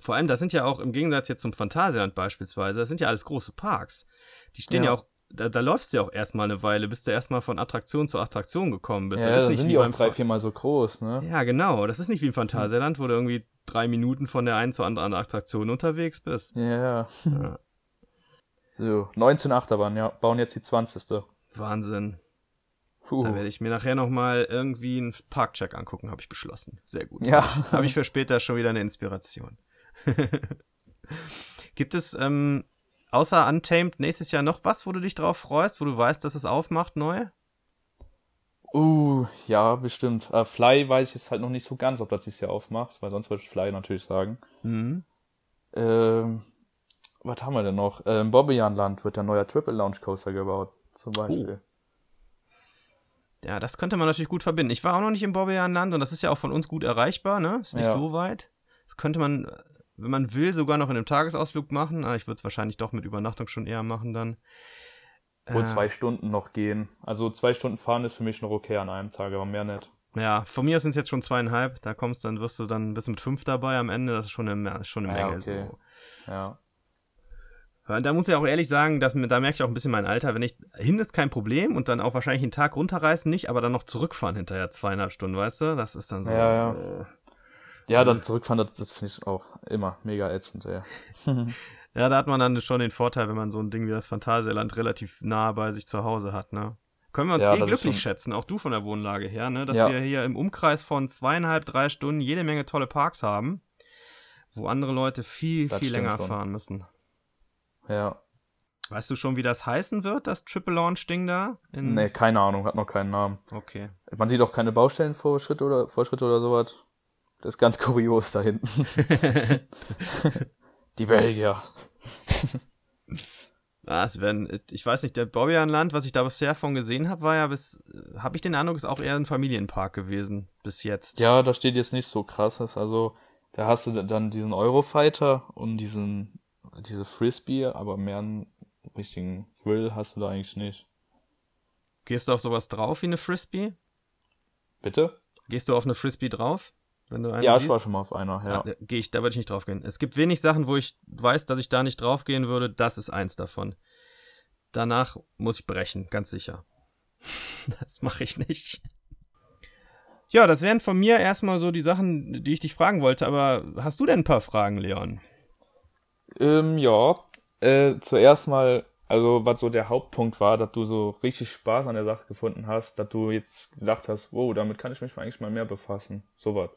Vor allem, das sind ja auch im Gegensatz jetzt zum Phantasialand beispielsweise, das sind ja alles große Parks. Die stehen ja, Ja. auch, da, da läufst du ja auch erstmal eine Weile, bis du erstmal von Attraktion zu Attraktion gekommen bist. ja, das ist nicht sind wie die auch beim drei, Fa- viermal so groß, ne? Ja, genau. Das ist nicht wie im Phantasialand, wo du irgendwie drei Minuten von der einen zur anderen Attraktion unterwegs bist. Ja, ja. So, 19 Achterbahnen, ja. Bauen jetzt die 20. Wahnsinn. Puh. Da werde ich mir nachher nochmal irgendwie einen Parkcheck angucken, habe ich beschlossen. Sehr gut. Ja. Habe ich für später schon wieder eine Inspiration. Gibt es ähm, außer Untamed nächstes Jahr noch was, wo du dich drauf freust, wo du weißt, dass es aufmacht neu? Uh, ja, bestimmt. Äh, Fly weiß ich jetzt halt noch nicht so ganz, ob das dieses Jahr aufmacht, weil sonst würde ich Fly natürlich sagen. Mhm. Ähm, was haben wir denn noch? Im Bobbejaanland wird ein neuer Triple Launch Coaster gebaut, zum Beispiel. Ja, das könnte man natürlich gut verbinden. Ich war auch noch nicht im Bobbejaanland und das ist ja auch von uns gut erreichbar, ne? Ist nicht Ja. so weit. Das könnte man, äh, wenn man will, sogar noch in einem Tagesausflug machen. Aber ich würde es wahrscheinlich doch mit Übernachtung schon eher machen dann. Wohl Äh, zwei Stunden noch gehen. Also zwei Stunden fahren ist für mich noch okay an einem Tag, aber mehr nicht. Ja, von mir sind es jetzt schon zweieinhalb. Da kommst dann, wirst du dann bis mit fünf dabei am Ende. Das ist schon eine, schon eine Ja, Menge. okay. So. Ja. Ja, Da muss ich auch ehrlich sagen, dass, mir- da merke ich auch ein bisschen mein Alter. Wenn ich hin ist kein Problem und dann auch wahrscheinlich einen Tag runterreißen nicht, aber dann noch zurückfahren hinterher zweieinhalb Stunden, weißt du? Das ist dann so. Ja, ja. äh, Ja, dann zurückfahren, das, das finde ich auch immer mega ätzend, ey. Ja, da hat man dann schon den Vorteil, wenn man so ein Ding wie das Phantasialand relativ nah bei sich zu Hause hat, ne? Können wir uns Ja, eh glücklich schon- schätzen, auch du von der Wohnlage her, ne? Dass Ja. wir hier im Umkreis von zweieinhalb, drei Stunden jede Menge tolle Parks haben, wo andere Leute viel, Das viel länger schon. fahren müssen. Ja. Weißt du schon, wie das heißen wird, das Triple Launch-Ding da? In- Nee, keine Ahnung, hat noch keinen Namen. Okay. Man sieht auch keine Baustellenvorschritte oder Vorschritte oder sowas. Das ist ganz kurios da hinten. Die Belgier. Ah, es werden, ich weiß nicht, der Bobbianland, was ich da bisher von gesehen habe, war ja bis, habe ich den Eindruck, ist auch eher ein Familienpark gewesen, bis jetzt. Ja, da steht jetzt nicht so krasses. Also, da hast du dann diesen Eurofighter und diesen, diese Frisbee, aber mehr einen richtigen Thrill hast du da eigentlich nicht. Gehst du auf sowas drauf wie eine Frisbee? Bitte? Gehst du auf eine Frisbee drauf? Wenn du Ja, ich war schon mal auf einer, ja. Ja, da geh ich, da würde ich nicht drauf gehen. Es gibt wenig Sachen, wo ich weiß, dass ich da nicht drauf gehen würde. Das ist eins davon. Danach muss ich brechen, ganz sicher. Das mache ich nicht. Ja, das wären von mir erstmal so die Sachen, die ich dich fragen wollte. Aber hast du denn ein paar Fragen, Leon? Ähm, ja. Äh, zuerst mal, also was so der Hauptpunkt war, dass du so richtig Spaß an der Sache gefunden hast, dass du jetzt gedacht hast, wow, damit kann ich mich mal eigentlich mal mehr befassen. Sowas.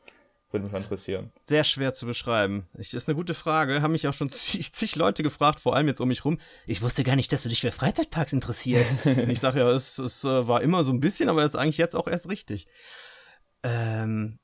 Würde mich interessieren. Sehr schwer zu beschreiben. Ich, ist eine gute Frage. Haben mich auch schon zig, zig, Leute gefragt, vor allem jetzt um mich rum. Ich wusste gar nicht, dass du dich für Freizeitparks interessierst. ich sage ja, es, es äh, war immer so ein bisschen, aber es ist eigentlich jetzt auch erst richtig. Ähm,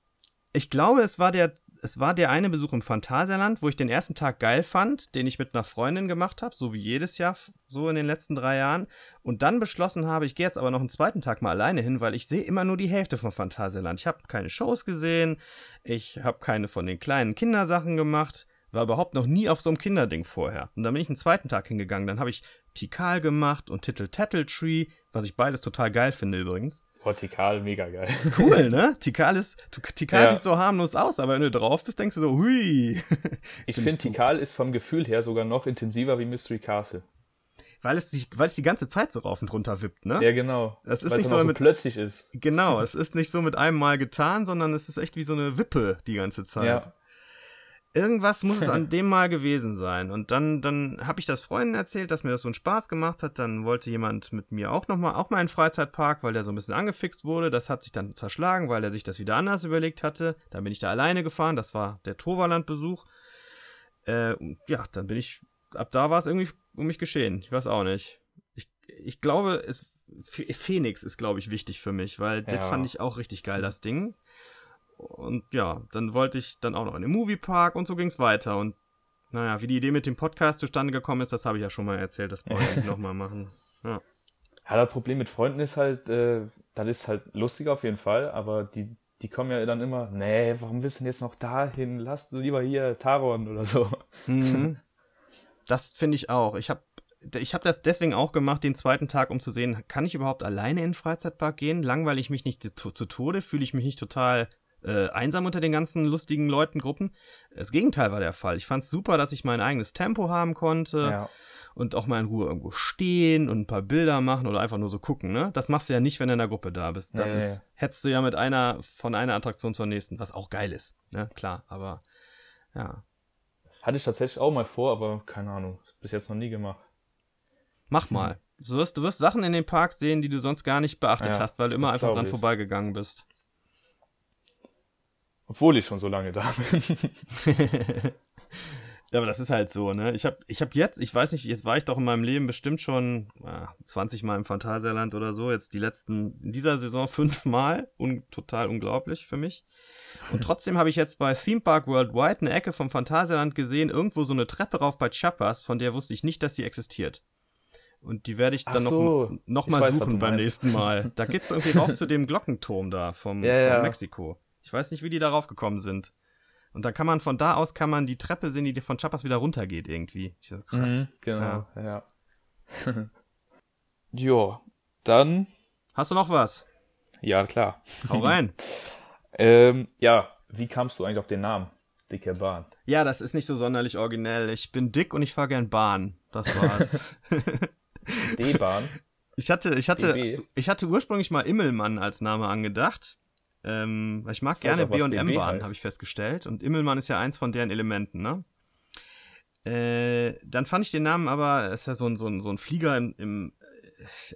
ich glaube, es war der es war der eine Besuch im Phantasialand, wo ich den ersten Tag geil fand, den ich mit einer Freundin gemacht habe, so wie jedes Jahr so in den letzten drei Jahren. Und dann beschlossen habe, ich gehe jetzt aber noch einen zweiten Tag mal alleine hin, weil ich sehe immer nur die Hälfte von Phantasialand. Ich habe keine Shows gesehen, ich habe keine von den kleinen Kindersachen gemacht, war überhaupt noch nie auf so einem Kinderding vorher. Und dann bin ich einen zweiten Tag hingegangen. Dann habe ich Tikal gemacht und Titel Tattle Tree, was ich beides total geil finde übrigens. Portikal, mega geil. Ist cool, ne? Tikal, ist, Tikal ja. sieht so harmlos aus, aber wenn du drauf bist, denkst du so, hui. ich finde, Tikal ist vom Gefühl her sogar noch intensiver wie Mystery Castle. Weil es, die, weil es die ganze Zeit so rauf und runter wippt, ne? Ja, genau. Das ist nicht so, mit, plötzlich ist. Genau, es ist nicht so mit einem Mal getan, sondern es ist echt wie so eine Wippe die ganze Zeit. Ja. Irgendwas muss es an dem Mal gewesen sein. Und dann, dann habe ich das Freunden erzählt, dass mir das so einen Spaß gemacht hat. Dann wollte jemand mit mir auch nochmal, auch mal einen Freizeitpark, weil der so ein bisschen angefixt wurde. Das hat sich dann zerschlagen, weil er sich das wieder anders überlegt hatte. Dann bin ich da alleine gefahren. Das war der Toverland-Besuch. Äh, ja, dann bin ich, ab da war es irgendwie um mich geschehen. Ich weiß auch nicht. Ich, ich glaube, es, Phoenix ist, glaube ich, wichtig für mich, weil ja. das fand ich auch richtig geil, das Ding. Und ja, dann wollte ich dann auch noch in den Moviepark und so ging es weiter. Und naja, wie die Idee mit dem Podcast zustande gekommen ist, das habe ich ja schon mal erzählt, das wollte ich nochmal machen. Ja. ja, das Problem mit Freunden ist halt, äh, das ist halt lustig auf jeden Fall, aber die, die kommen ja dann immer, nee, warum willst du denn jetzt noch dahin? Lass du lieber hier Taron oder so. Mhm. Das finde ich auch. Ich habe ich habe das deswegen auch gemacht, den zweiten Tag, um zu sehen, kann ich überhaupt alleine in den Freizeitpark gehen? Langweile ich mich nicht zu, zu Tode? Fühle ich mich nicht total äh, einsam unter den ganzen lustigen Leuten, Gruppen. Das Gegenteil war der Fall. Ich fand es super, dass ich mein eigenes Tempo haben konnte ja. und auch mal in Ruhe irgendwo stehen und ein paar Bilder machen oder einfach nur so gucken. Ne? Das machst du ja nicht, wenn du in der Gruppe da bist. Dann nee, ist, hetzt du ja mit einer von einer Attraktion zur nächsten, was auch geil ist. Ne? Klar, aber ja. Hatte ich tatsächlich auch mal vor, aber keine Ahnung, bis jetzt noch nie gemacht. Mach mal. Du wirst, du wirst Sachen in den Park sehen, die du sonst gar nicht beachtet ja, hast, weil du immer einfach dran ich. vorbeigegangen bist. Obwohl ich schon so lange da bin. ja, aber das ist halt so, ne? Ich habe ich hab jetzt, ich weiß nicht, jetzt war ich doch in meinem Leben bestimmt schon ah, 20 Mal im Phantasialand oder so. Jetzt die letzten, in dieser Saison fünfmal. Un, total unglaublich für mich. Und trotzdem habe ich jetzt bei Theme Park Worldwide eine Ecke vom Phantasialand gesehen, irgendwo so eine Treppe rauf bei Chappas, von der wusste ich nicht, dass sie existiert. Und die werde ich dann so, noch, noch mal weiß, suchen beim nächsten Mal. Da geht's irgendwie rauf zu dem Glockenturm da vom, ja, vom ja. Mexiko. Ich weiß nicht, wie die darauf gekommen sind. Und dann kann man von da aus kann man die Treppe sehen, die von Chapas wieder runtergeht irgendwie. So, krass. Mhm, genau, ja. ja. jo, dann. Hast du noch was? Ja, klar. Hau rein. ähm, ja, wie kamst du eigentlich auf den Namen? Dicke Bahn. Ja, das ist nicht so sonderlich originell. Ich bin dick und ich fahre gern Bahn. Das war's. D-Bahn. Ich hatte, ich hatte, ich hatte ursprünglich mal Immelmann als Name angedacht. Ähm, weil ich mag gerne B- und M-Bahn, habe ich festgestellt. Und Immelmann ist ja eins von deren Elementen, ne? Äh, dann fand ich den Namen aber, ist ja so ein, so ein, so ein Flieger im, im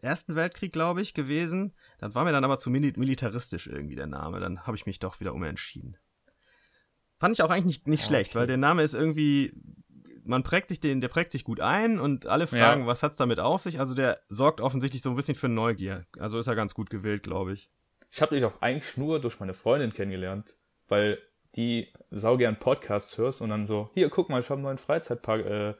Ersten Weltkrieg, glaube ich, gewesen. Das war mir dann aber zu militaristisch irgendwie der Name. Dann habe ich mich doch wieder umentschieden. Fand ich auch eigentlich nicht, nicht okay. schlecht, weil der Name ist irgendwie, man prägt sich den, der prägt sich gut ein und alle fragen, ja. was hat's damit auf sich? Also der sorgt offensichtlich so ein bisschen für Neugier. Also ist er ganz gut gewählt, glaube ich. Ich habe dich auch eigentlich nur durch meine Freundin kennengelernt, weil die saugern Podcasts hörst und dann so, hier, guck mal, ich habe einen neuen Freizeitpark äh,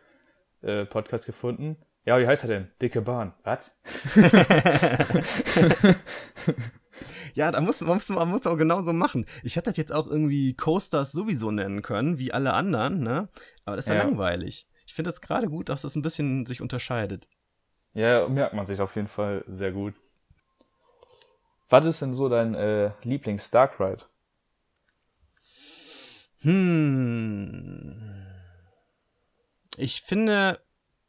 äh, Podcast gefunden. Ja, wie heißt er denn? Dicke Bahn. Was? ja, da muss man, muss, man muss auch genauso machen. Ich hätte das jetzt auch irgendwie Coasters sowieso nennen können, wie alle anderen, ne? Aber das ist ja, ja langweilig. Ich finde das gerade gut, dass das ein bisschen sich unterscheidet. Ja, merkt man sich auf jeden Fall sehr gut. Was ist denn so dein äh, Lieblings-Dark Ride? Hm. Ich finde,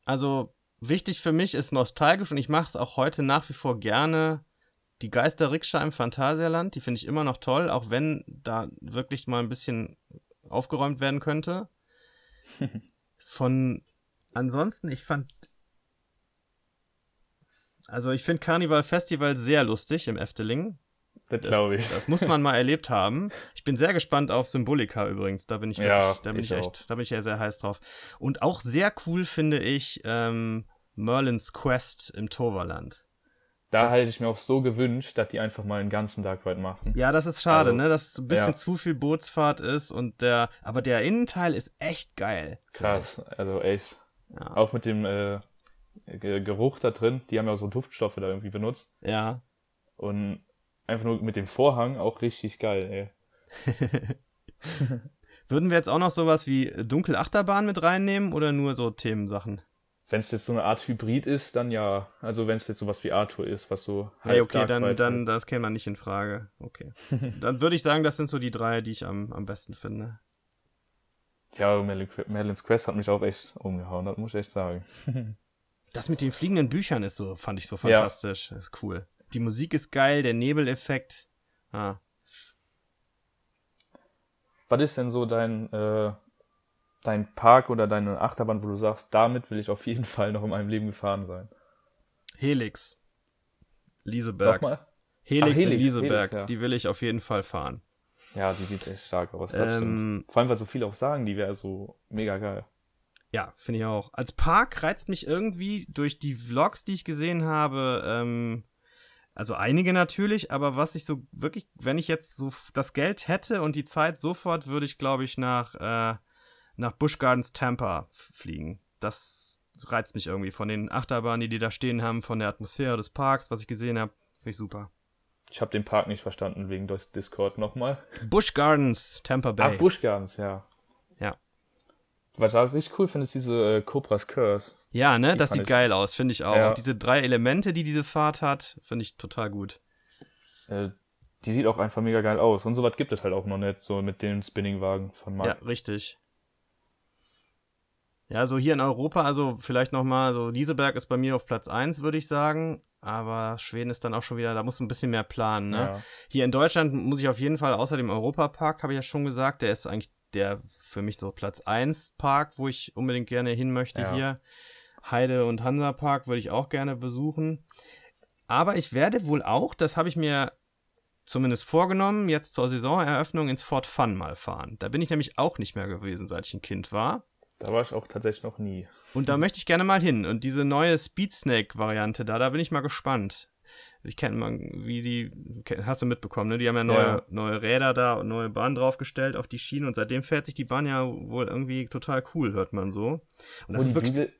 also wichtig für mich ist nostalgisch und ich mache es auch heute nach wie vor gerne. Die Geister-Rikscha im Phantasialand, die finde ich immer noch toll, auch wenn da wirklich mal ein bisschen aufgeräumt werden könnte. Von ansonsten, ich fand also ich finde Carnival Festival sehr lustig im Efteling. Das glaube ich. Das muss man mal erlebt haben. Ich bin sehr gespannt auf Symbolika übrigens. Da bin ich wirklich, Ja, da bin ich, ich echt, da bin ich ja sehr heiß drauf. Und auch sehr cool finde ich ähm, Merlins Quest im Toverland. Da Das- hätte ich mir auch so gewünscht, dass die einfach mal einen ganzen Tag weit machen. Ja, das ist schade, Also, ne? Dass es ein bisschen ja. zu viel Bootsfahrt ist und der, aber der Innenteil ist echt geil. Krass, also echt. Ja. Auch mit dem äh, Geruch da drin, die haben ja auch so Duftstoffe da irgendwie benutzt. Ja. Und einfach nur mit dem Vorhang auch richtig geil, ey. Würden wir jetzt auch noch sowas wie Dunkelachterbahn mit reinnehmen oder nur so Themensachen? Wenn es jetzt so eine Art Hybrid ist, dann ja. Also wenn es jetzt sowas wie Arthur ist, was so Hey, okay, halb dann, dann, das käme dann nicht in Frage. Okay. dann würde ich sagen, das sind so die drei, die ich am, am besten finde. Ja, Merlin's Quest hat mich auch echt umgehauen, das muss ich echt sagen. Das mit den fliegenden Büchern ist so, fand ich so fantastisch. Das ist cool. Die Musik ist geil, der Nebeleffekt. Ah. Was ist denn so dein, äh, dein Park oder deine Achterbahn, wo du sagst, damit will ich auf jeden Fall noch in meinem Leben gefahren sein? Helix. Lieseberg. Nochmal? Helix, Ach, in Helix, Lieseberg. Helix, ja. Die will ich auf jeden Fall fahren. Ja, die sieht echt stark aus, das Ähm, stimmt. Vor allem, weil so viele auch sagen, die wäre so mega geil. Ja, finde ich auch. Als Park reizt mich irgendwie durch die Vlogs, die ich gesehen habe, ähm, also einige natürlich, aber was ich so wirklich, wenn ich jetzt so das Geld hätte und die Zeit sofort, würde ich, glaube ich, nach, äh, nach Busch Gardens Tampa fliegen. Das reizt mich irgendwie von den Achterbahnen, die die da stehen haben, von der Atmosphäre des Parks, was ich gesehen habe. Finde ich super. Ich habe den Park nicht verstanden wegen des Discord nochmal. Busch Gardens Tampa Bay. Ach, Busch Gardens. Ja. Was ich auch richtig cool finde, ist diese äh, Cobras Curse. Ja, ne, Die das sieht ich- geil aus, finde ich auch. Ja. Diese drei Elemente, die diese Fahrt hat, finde ich total gut. Äh, die sieht auch einfach mega geil aus. Und sowas gibt es halt auch noch nicht, so mit den Spinningwagen von Ja, Mark. richtig. Ja, so hier in Europa, also vielleicht nochmal, so Lieseberg ist bei mir auf Platz 1, würde ich sagen. Aber Schweden ist dann auch schon wieder, da muss ein bisschen mehr planen, ne? Ja. Hier in Deutschland muss ich auf jeden Fall, außer dem Europapark, habe ich ja schon gesagt, der ist eigentlich der für mich so Platz 1 Park, wo ich unbedingt gerne hin möchte Ja. hier. Heide und Hansapark würde ich auch gerne besuchen. Aber ich werde wohl auch, das habe ich mir zumindest vorgenommen, jetzt zur Saisoneröffnung ins Fort Fun mal fahren. Da bin ich nämlich auch nicht mehr gewesen, seit ich ein Kind war. Da war ich auch tatsächlich noch nie. Und da möchte ich gerne mal hin. Und diese neue Speed Snake-Variante da, da bin ich mal gespannt. Ich kenne mal, wie die, hast du mitbekommen, ne? Die haben ja neue, Ja. neue Räder da und neue Bahnen draufgestellt auf die Schienen und seitdem fährt sich die Bahn ja wohl irgendwie total cool, hört man so. Und Obwohl die, wirklich, Bügel,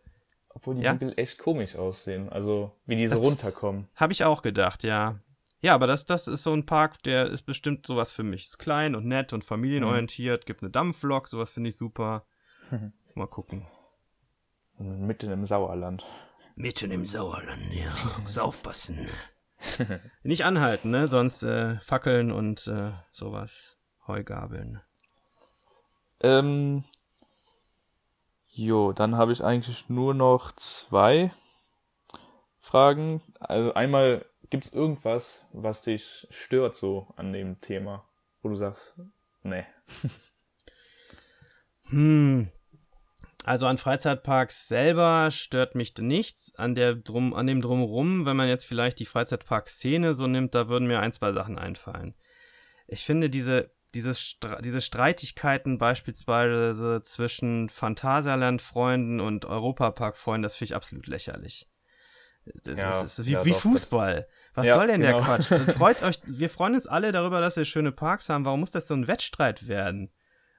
obwohl die Ja? Bügel echt komisch aussehen. Also, wie die so Das- runterkommen. habe ich auch gedacht, ja. Ja, aber das, das ist so ein Park, der ist bestimmt sowas für mich. Ist klein und nett und familienorientiert, gibt eine Dampflok, sowas finde ich super. Mal gucken. Mitten im Sauerland. Mitten im Sauerland, ja. Muss aufpassen. Nicht anhalten, ne? Sonst äh, Fackeln und äh, sowas. Heugabeln. Ähm, jo, dann habe ich eigentlich nur noch zwei Fragen. Also einmal, gibt es irgendwas, was dich stört so an dem Thema, wo du sagst, nee. Hm. Also an Freizeitparks selber stört mich nichts. An, der drum, an dem Drumherum, wenn man jetzt vielleicht die Freizeitpark-Szene so nimmt, da würden mir ein, zwei Sachen einfallen. Ich finde diese, diese, Stre diese Streitigkeiten beispielsweise zwischen Phantasialand-Freunden und Europapark-Freunden, das finde ich absolut lächerlich. Das Ja, ist wie, ja, wie doch, Fußball. Was Ja, soll denn der genau. Quatsch? Das freut euch, wir freuen uns alle darüber, dass wir schöne Parks haben. Warum muss das so ein Wettstreit werden?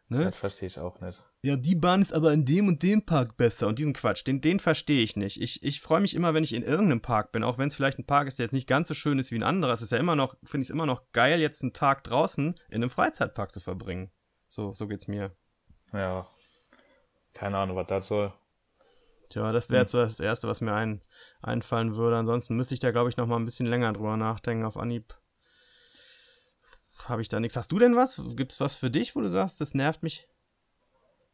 Ne? Das verstehe ich auch nicht. Ja, die Bahn ist aber in dem und dem Park besser. Und diesen Quatsch, den, den verstehe ich nicht. Ich, ich freue mich immer, wenn ich in irgendeinem Park bin, auch wenn es vielleicht ein Park ist, der jetzt nicht ganz so schön ist wie ein anderer. Es ist ja immer noch, finde ich es immer noch geil, jetzt einen Tag draußen in einem Freizeitpark zu verbringen. So, so geht's mir. Ja. Keine Ahnung, was das soll. Tja, das wäre jetzt so das Erste, was mir ein, einfallen würde. Ansonsten müsste ich da, glaube ich, noch mal ein bisschen länger drüber nachdenken. Auf Anhieb habe ich da nichts. Hast du denn was? Gibt es was für dich, wo du sagst, das nervt mich?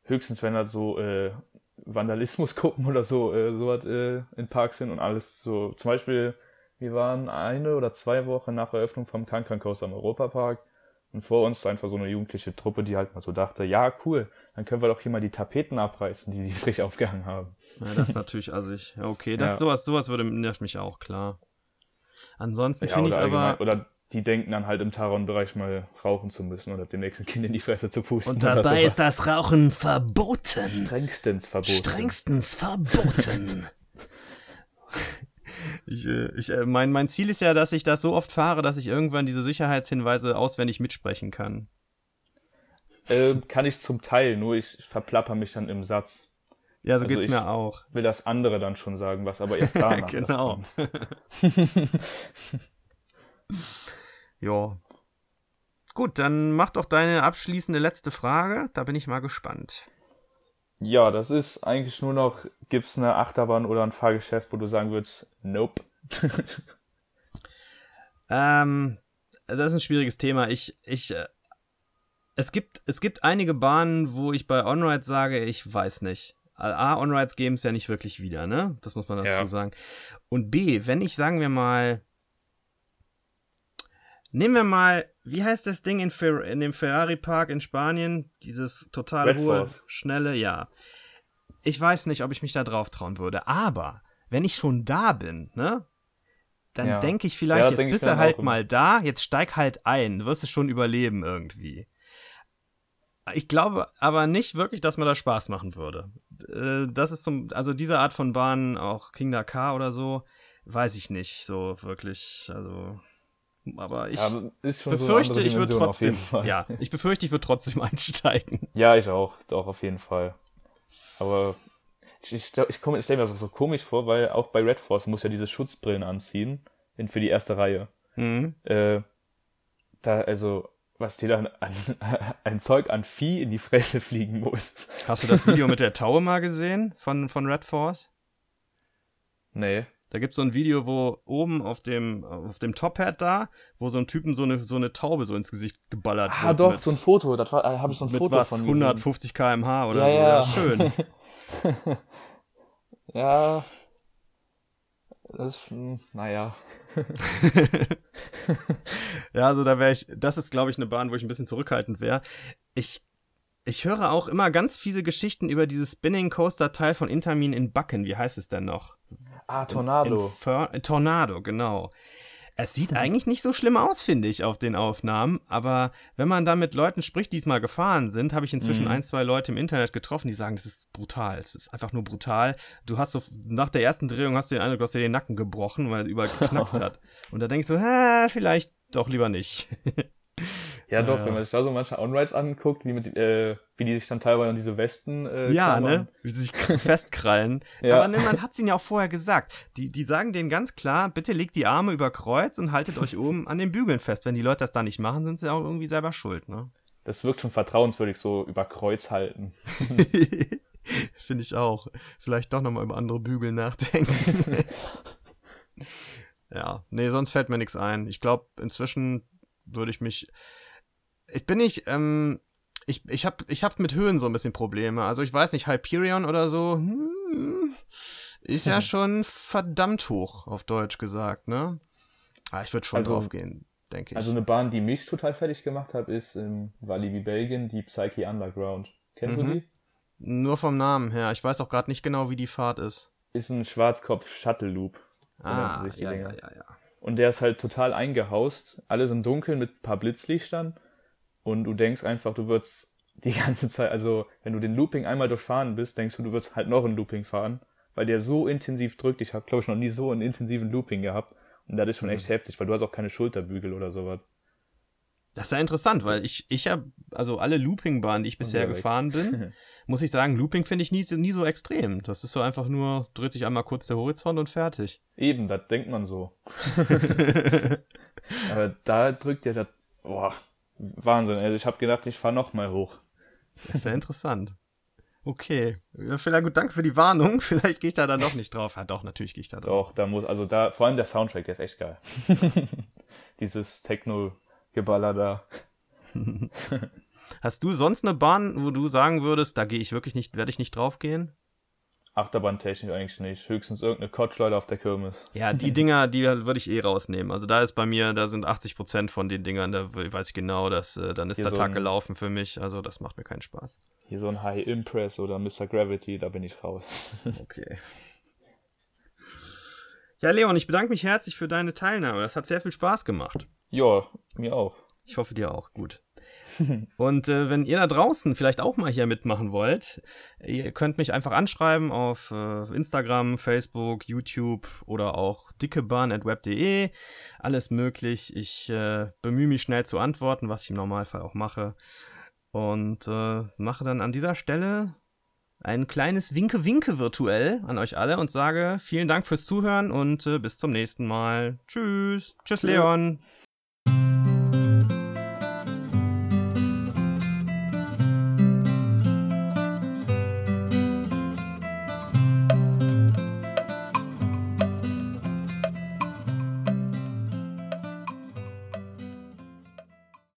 Höchstens, wenn halt so äh, Vandalismus gucken oder so, äh, sowas äh, in Parks sind und alles so. Zum Beispiel, wir waren eine oder zwei Wochen nach Eröffnung vom Coaster am Europapark und vor uns einfach so eine jugendliche Truppe, die halt mal so dachte, ja, cool, dann können wir doch hier mal die Tapeten abreißen, die die frisch aufgehangen haben. Ja, das ist natürlich assig. Okay, das, Ja. sowas, sowas würde nervt mich auch, klar. Ansonsten Ja, finde ich aber. allgemein- Oder die denken dann halt im Taron-Bereich mal rauchen zu müssen oder dem nächsten Kind in die Fresse zu pusten. Und dabei ist das Rauchen verboten. Strengstens verboten. Strengstens verboten. Ich, äh, ich, äh, mein, mein Ziel ist ja, dass ich das so oft fahre, dass ich irgendwann diese Sicherheitshinweise auswendig mitsprechen kann. Ähm, kann ich zum Teil, nur ich verplapper mich dann im Satz. Ja, so also geht's mir auch. Will das andere dann schon sagen, was aber erst danach Genau. ja. Gut, dann mach doch deine abschließende letzte Frage. Da bin ich mal gespannt. Ja, das ist eigentlich nur noch, gibt's eine Achterbahn oder ein Fahrgeschäft, wo du sagen würdest, nope. ähm, das ist ein schwieriges Thema. Ich, ich, äh, es gibt, es gibt einige Bahnen, wo ich bei Onride sage, ich weiß nicht. A, Onrides geben es ja nicht wirklich wieder, ne? Das muss man dazu ja. sagen. Und B, wenn ich, sagen wir mal, nehmen wir mal, wie heißt das Ding in, Fer in dem Ferrari Park in Spanien? Dieses total Red hohe, Force. schnelle, ja. Ich weiß nicht, ob ich mich da drauf trauen würde, aber wenn ich schon da bin, ne? Dann ja. denke ich vielleicht, ja, jetzt bist du halt mal da, jetzt steig halt ein, wirst du schon überleben irgendwie. Ich glaube aber nicht wirklich, dass mir das Spaß machen würde. Äh, das ist zum, also diese Art von Bahn, auch King Dakar oder so, weiß ich nicht so wirklich. Also, aber ich ja, befürchte, so ich würde trotzdem, ja, ich befürchte, ich würde trotzdem einsteigen. Ja, ich auch, auch auf jeden Fall. Aber ich, ich, ich, ich stelle mir das so komisch vor, weil auch bei Red Force muss ja diese Schutzbrillen anziehen für die erste Reihe. Mhm. Äh, da, also was dir dann an, ein Zeug an Vieh in die Fresse fliegen muss. Hast du das Video mit der Taue mal gesehen von, von Red Force? Nee. Da gibt es so ein Video, wo oben auf dem, auf dem Top-Hat da, wo so ein Typen so eine, so eine Taube so ins Gesicht geballert ah, wird. Ah, doch, mit, so ein Foto. Da äh, habe ich so ein mit Foto was, von 150 km/h oder ja, so. Ja, ja schön. ja. Das ist, hm, naja. ja, also da wäre ich, das ist, glaube ich, eine Bahn, wo ich ein bisschen zurückhaltend wäre. Ich, ich höre auch immer ganz fiese Geschichten über dieses Spinning Coaster Teil von Intermin in Backen. Wie heißt es denn noch? Ah, Tornado. In, in Tornado, genau. Es sieht hm. eigentlich nicht so schlimm aus, finde ich, auf den Aufnahmen. Aber wenn man da mit Leuten spricht, die es mal gefahren sind, habe ich inzwischen mhm. ein, zwei Leute im Internet getroffen, die sagen, das ist brutal. Es ist einfach nur brutal. Du hast so, nach der ersten Drehung hast du den Eindruck, du hast dir den Nacken gebrochen, weil es überall geknackt hat. Und da denkst du, hä, vielleicht doch lieber nicht. Ja, doch, ja. wenn man sich da so manche On-Rides anguckt, wie, mit, äh, wie die sich dann teilweise an diese Westen äh, Ja, klammern. ne? Wie sie sich festkrallen. ja. Aber ne, man hat es ihnen ja auch vorher gesagt. Die, die sagen denen ganz klar, bitte legt die Arme über Kreuz und haltet euch oben an den Bügeln fest. Wenn die Leute das da nicht machen, sind sie auch irgendwie selber schuld, ne? Das wirkt schon vertrauenswürdig, so über Kreuz halten. Finde ich auch. Vielleicht doch nochmal über andere Bügel nachdenken. ja, nee, sonst fällt mir nichts ein. Ich glaube, inzwischen würde ich mich ich bin nicht, ähm, ich, ich habe ich hab mit Höhen so ein bisschen Probleme. Also ich weiß nicht, Hyperion oder so, hm, ist ja hm. schon verdammt hoch, auf Deutsch gesagt, ne? Ah, ich würde schon also, drauf gehen, denke ich. Also eine Bahn, die mich total fertig gemacht hat, ist in Walibi, Belgien, die Psyche Underground. Kennst mhm. du die? Nur vom Namen her. Ich weiß auch gerade nicht genau, wie die Fahrt ist. Ist ein Schwarzkopf-Shuttle-Loop. So ah, ja, ja, ja, ja. Und der ist halt total eingehaust. Alle sind dunkel mit ein paar Blitzlichtern und du denkst einfach, du würdest die ganze Zeit, also wenn du den Looping einmal durchfahren bist, denkst du, du würdest halt noch ein Looping fahren, weil der so intensiv drückt. Ich habe, glaube ich, noch nie so einen intensiven Looping gehabt. Und das ist schon mhm. echt heftig, weil du hast auch keine Schulterbügel oder sowas. Das ist ja interessant, weil ich, ich habe, also alle Loopingbahnen, die ich bisher gefahren bin, muss ich sagen, Looping finde ich nie, nie so extrem. Das ist so einfach nur, dreht sich einmal kurz der Horizont und fertig. Eben, das denkt man so. Aber da drückt ja das, boah, Wahnsinn, ey. Ich habe gedacht, ich fahre noch mal hoch. Das ist ja interessant. Okay. Vielleicht gut, danke für die Warnung. Vielleicht gehe ich da dann doch nicht drauf. Ja, doch, natürlich gehe ich da drauf. Doch, da muss, also da, vor allem der Soundtrack, der ist echt geil. Dieses Techno-Geballer da. Hast du sonst eine Bahn, wo du sagen würdest, da gehe ich wirklich nicht, werde ich nicht drauf gehen? Achterbahntechnisch eigentlich nicht. Höchstens irgendeine Kotschleute auf der Kirmes. Ja, die Dinger, die würde ich eh rausnehmen. Also da ist bei mir, da sind 80 Prozent von den Dingern, da weiß ich genau, dass äh, dann ist Hier der so Tag gelaufen für mich. Also das macht mir keinen Spaß. Hier so ein High Impress oder Mr. Gravity, da bin ich raus. okay. Ja, Leon, ich bedanke mich herzlich für deine Teilnahme. Das hat sehr viel Spaß gemacht. Ja, mir auch. Ich hoffe dir auch. Gut. Und äh, wenn ihr da draußen vielleicht auch mal hier mitmachen wollt, ihr könnt mich einfach anschreiben auf äh, Instagram, Facebook, YouTube oder auch dickebahn.web.de. Alles möglich. Ich äh, bemühe mich schnell zu antworten, was ich im Normalfall auch mache. Und äh, mache dann an dieser Stelle ein kleines Winke-Winke virtuell an euch alle und sage vielen Dank fürs Zuhören und äh, bis zum nächsten Mal. Tschüss. Tschüss, Leon.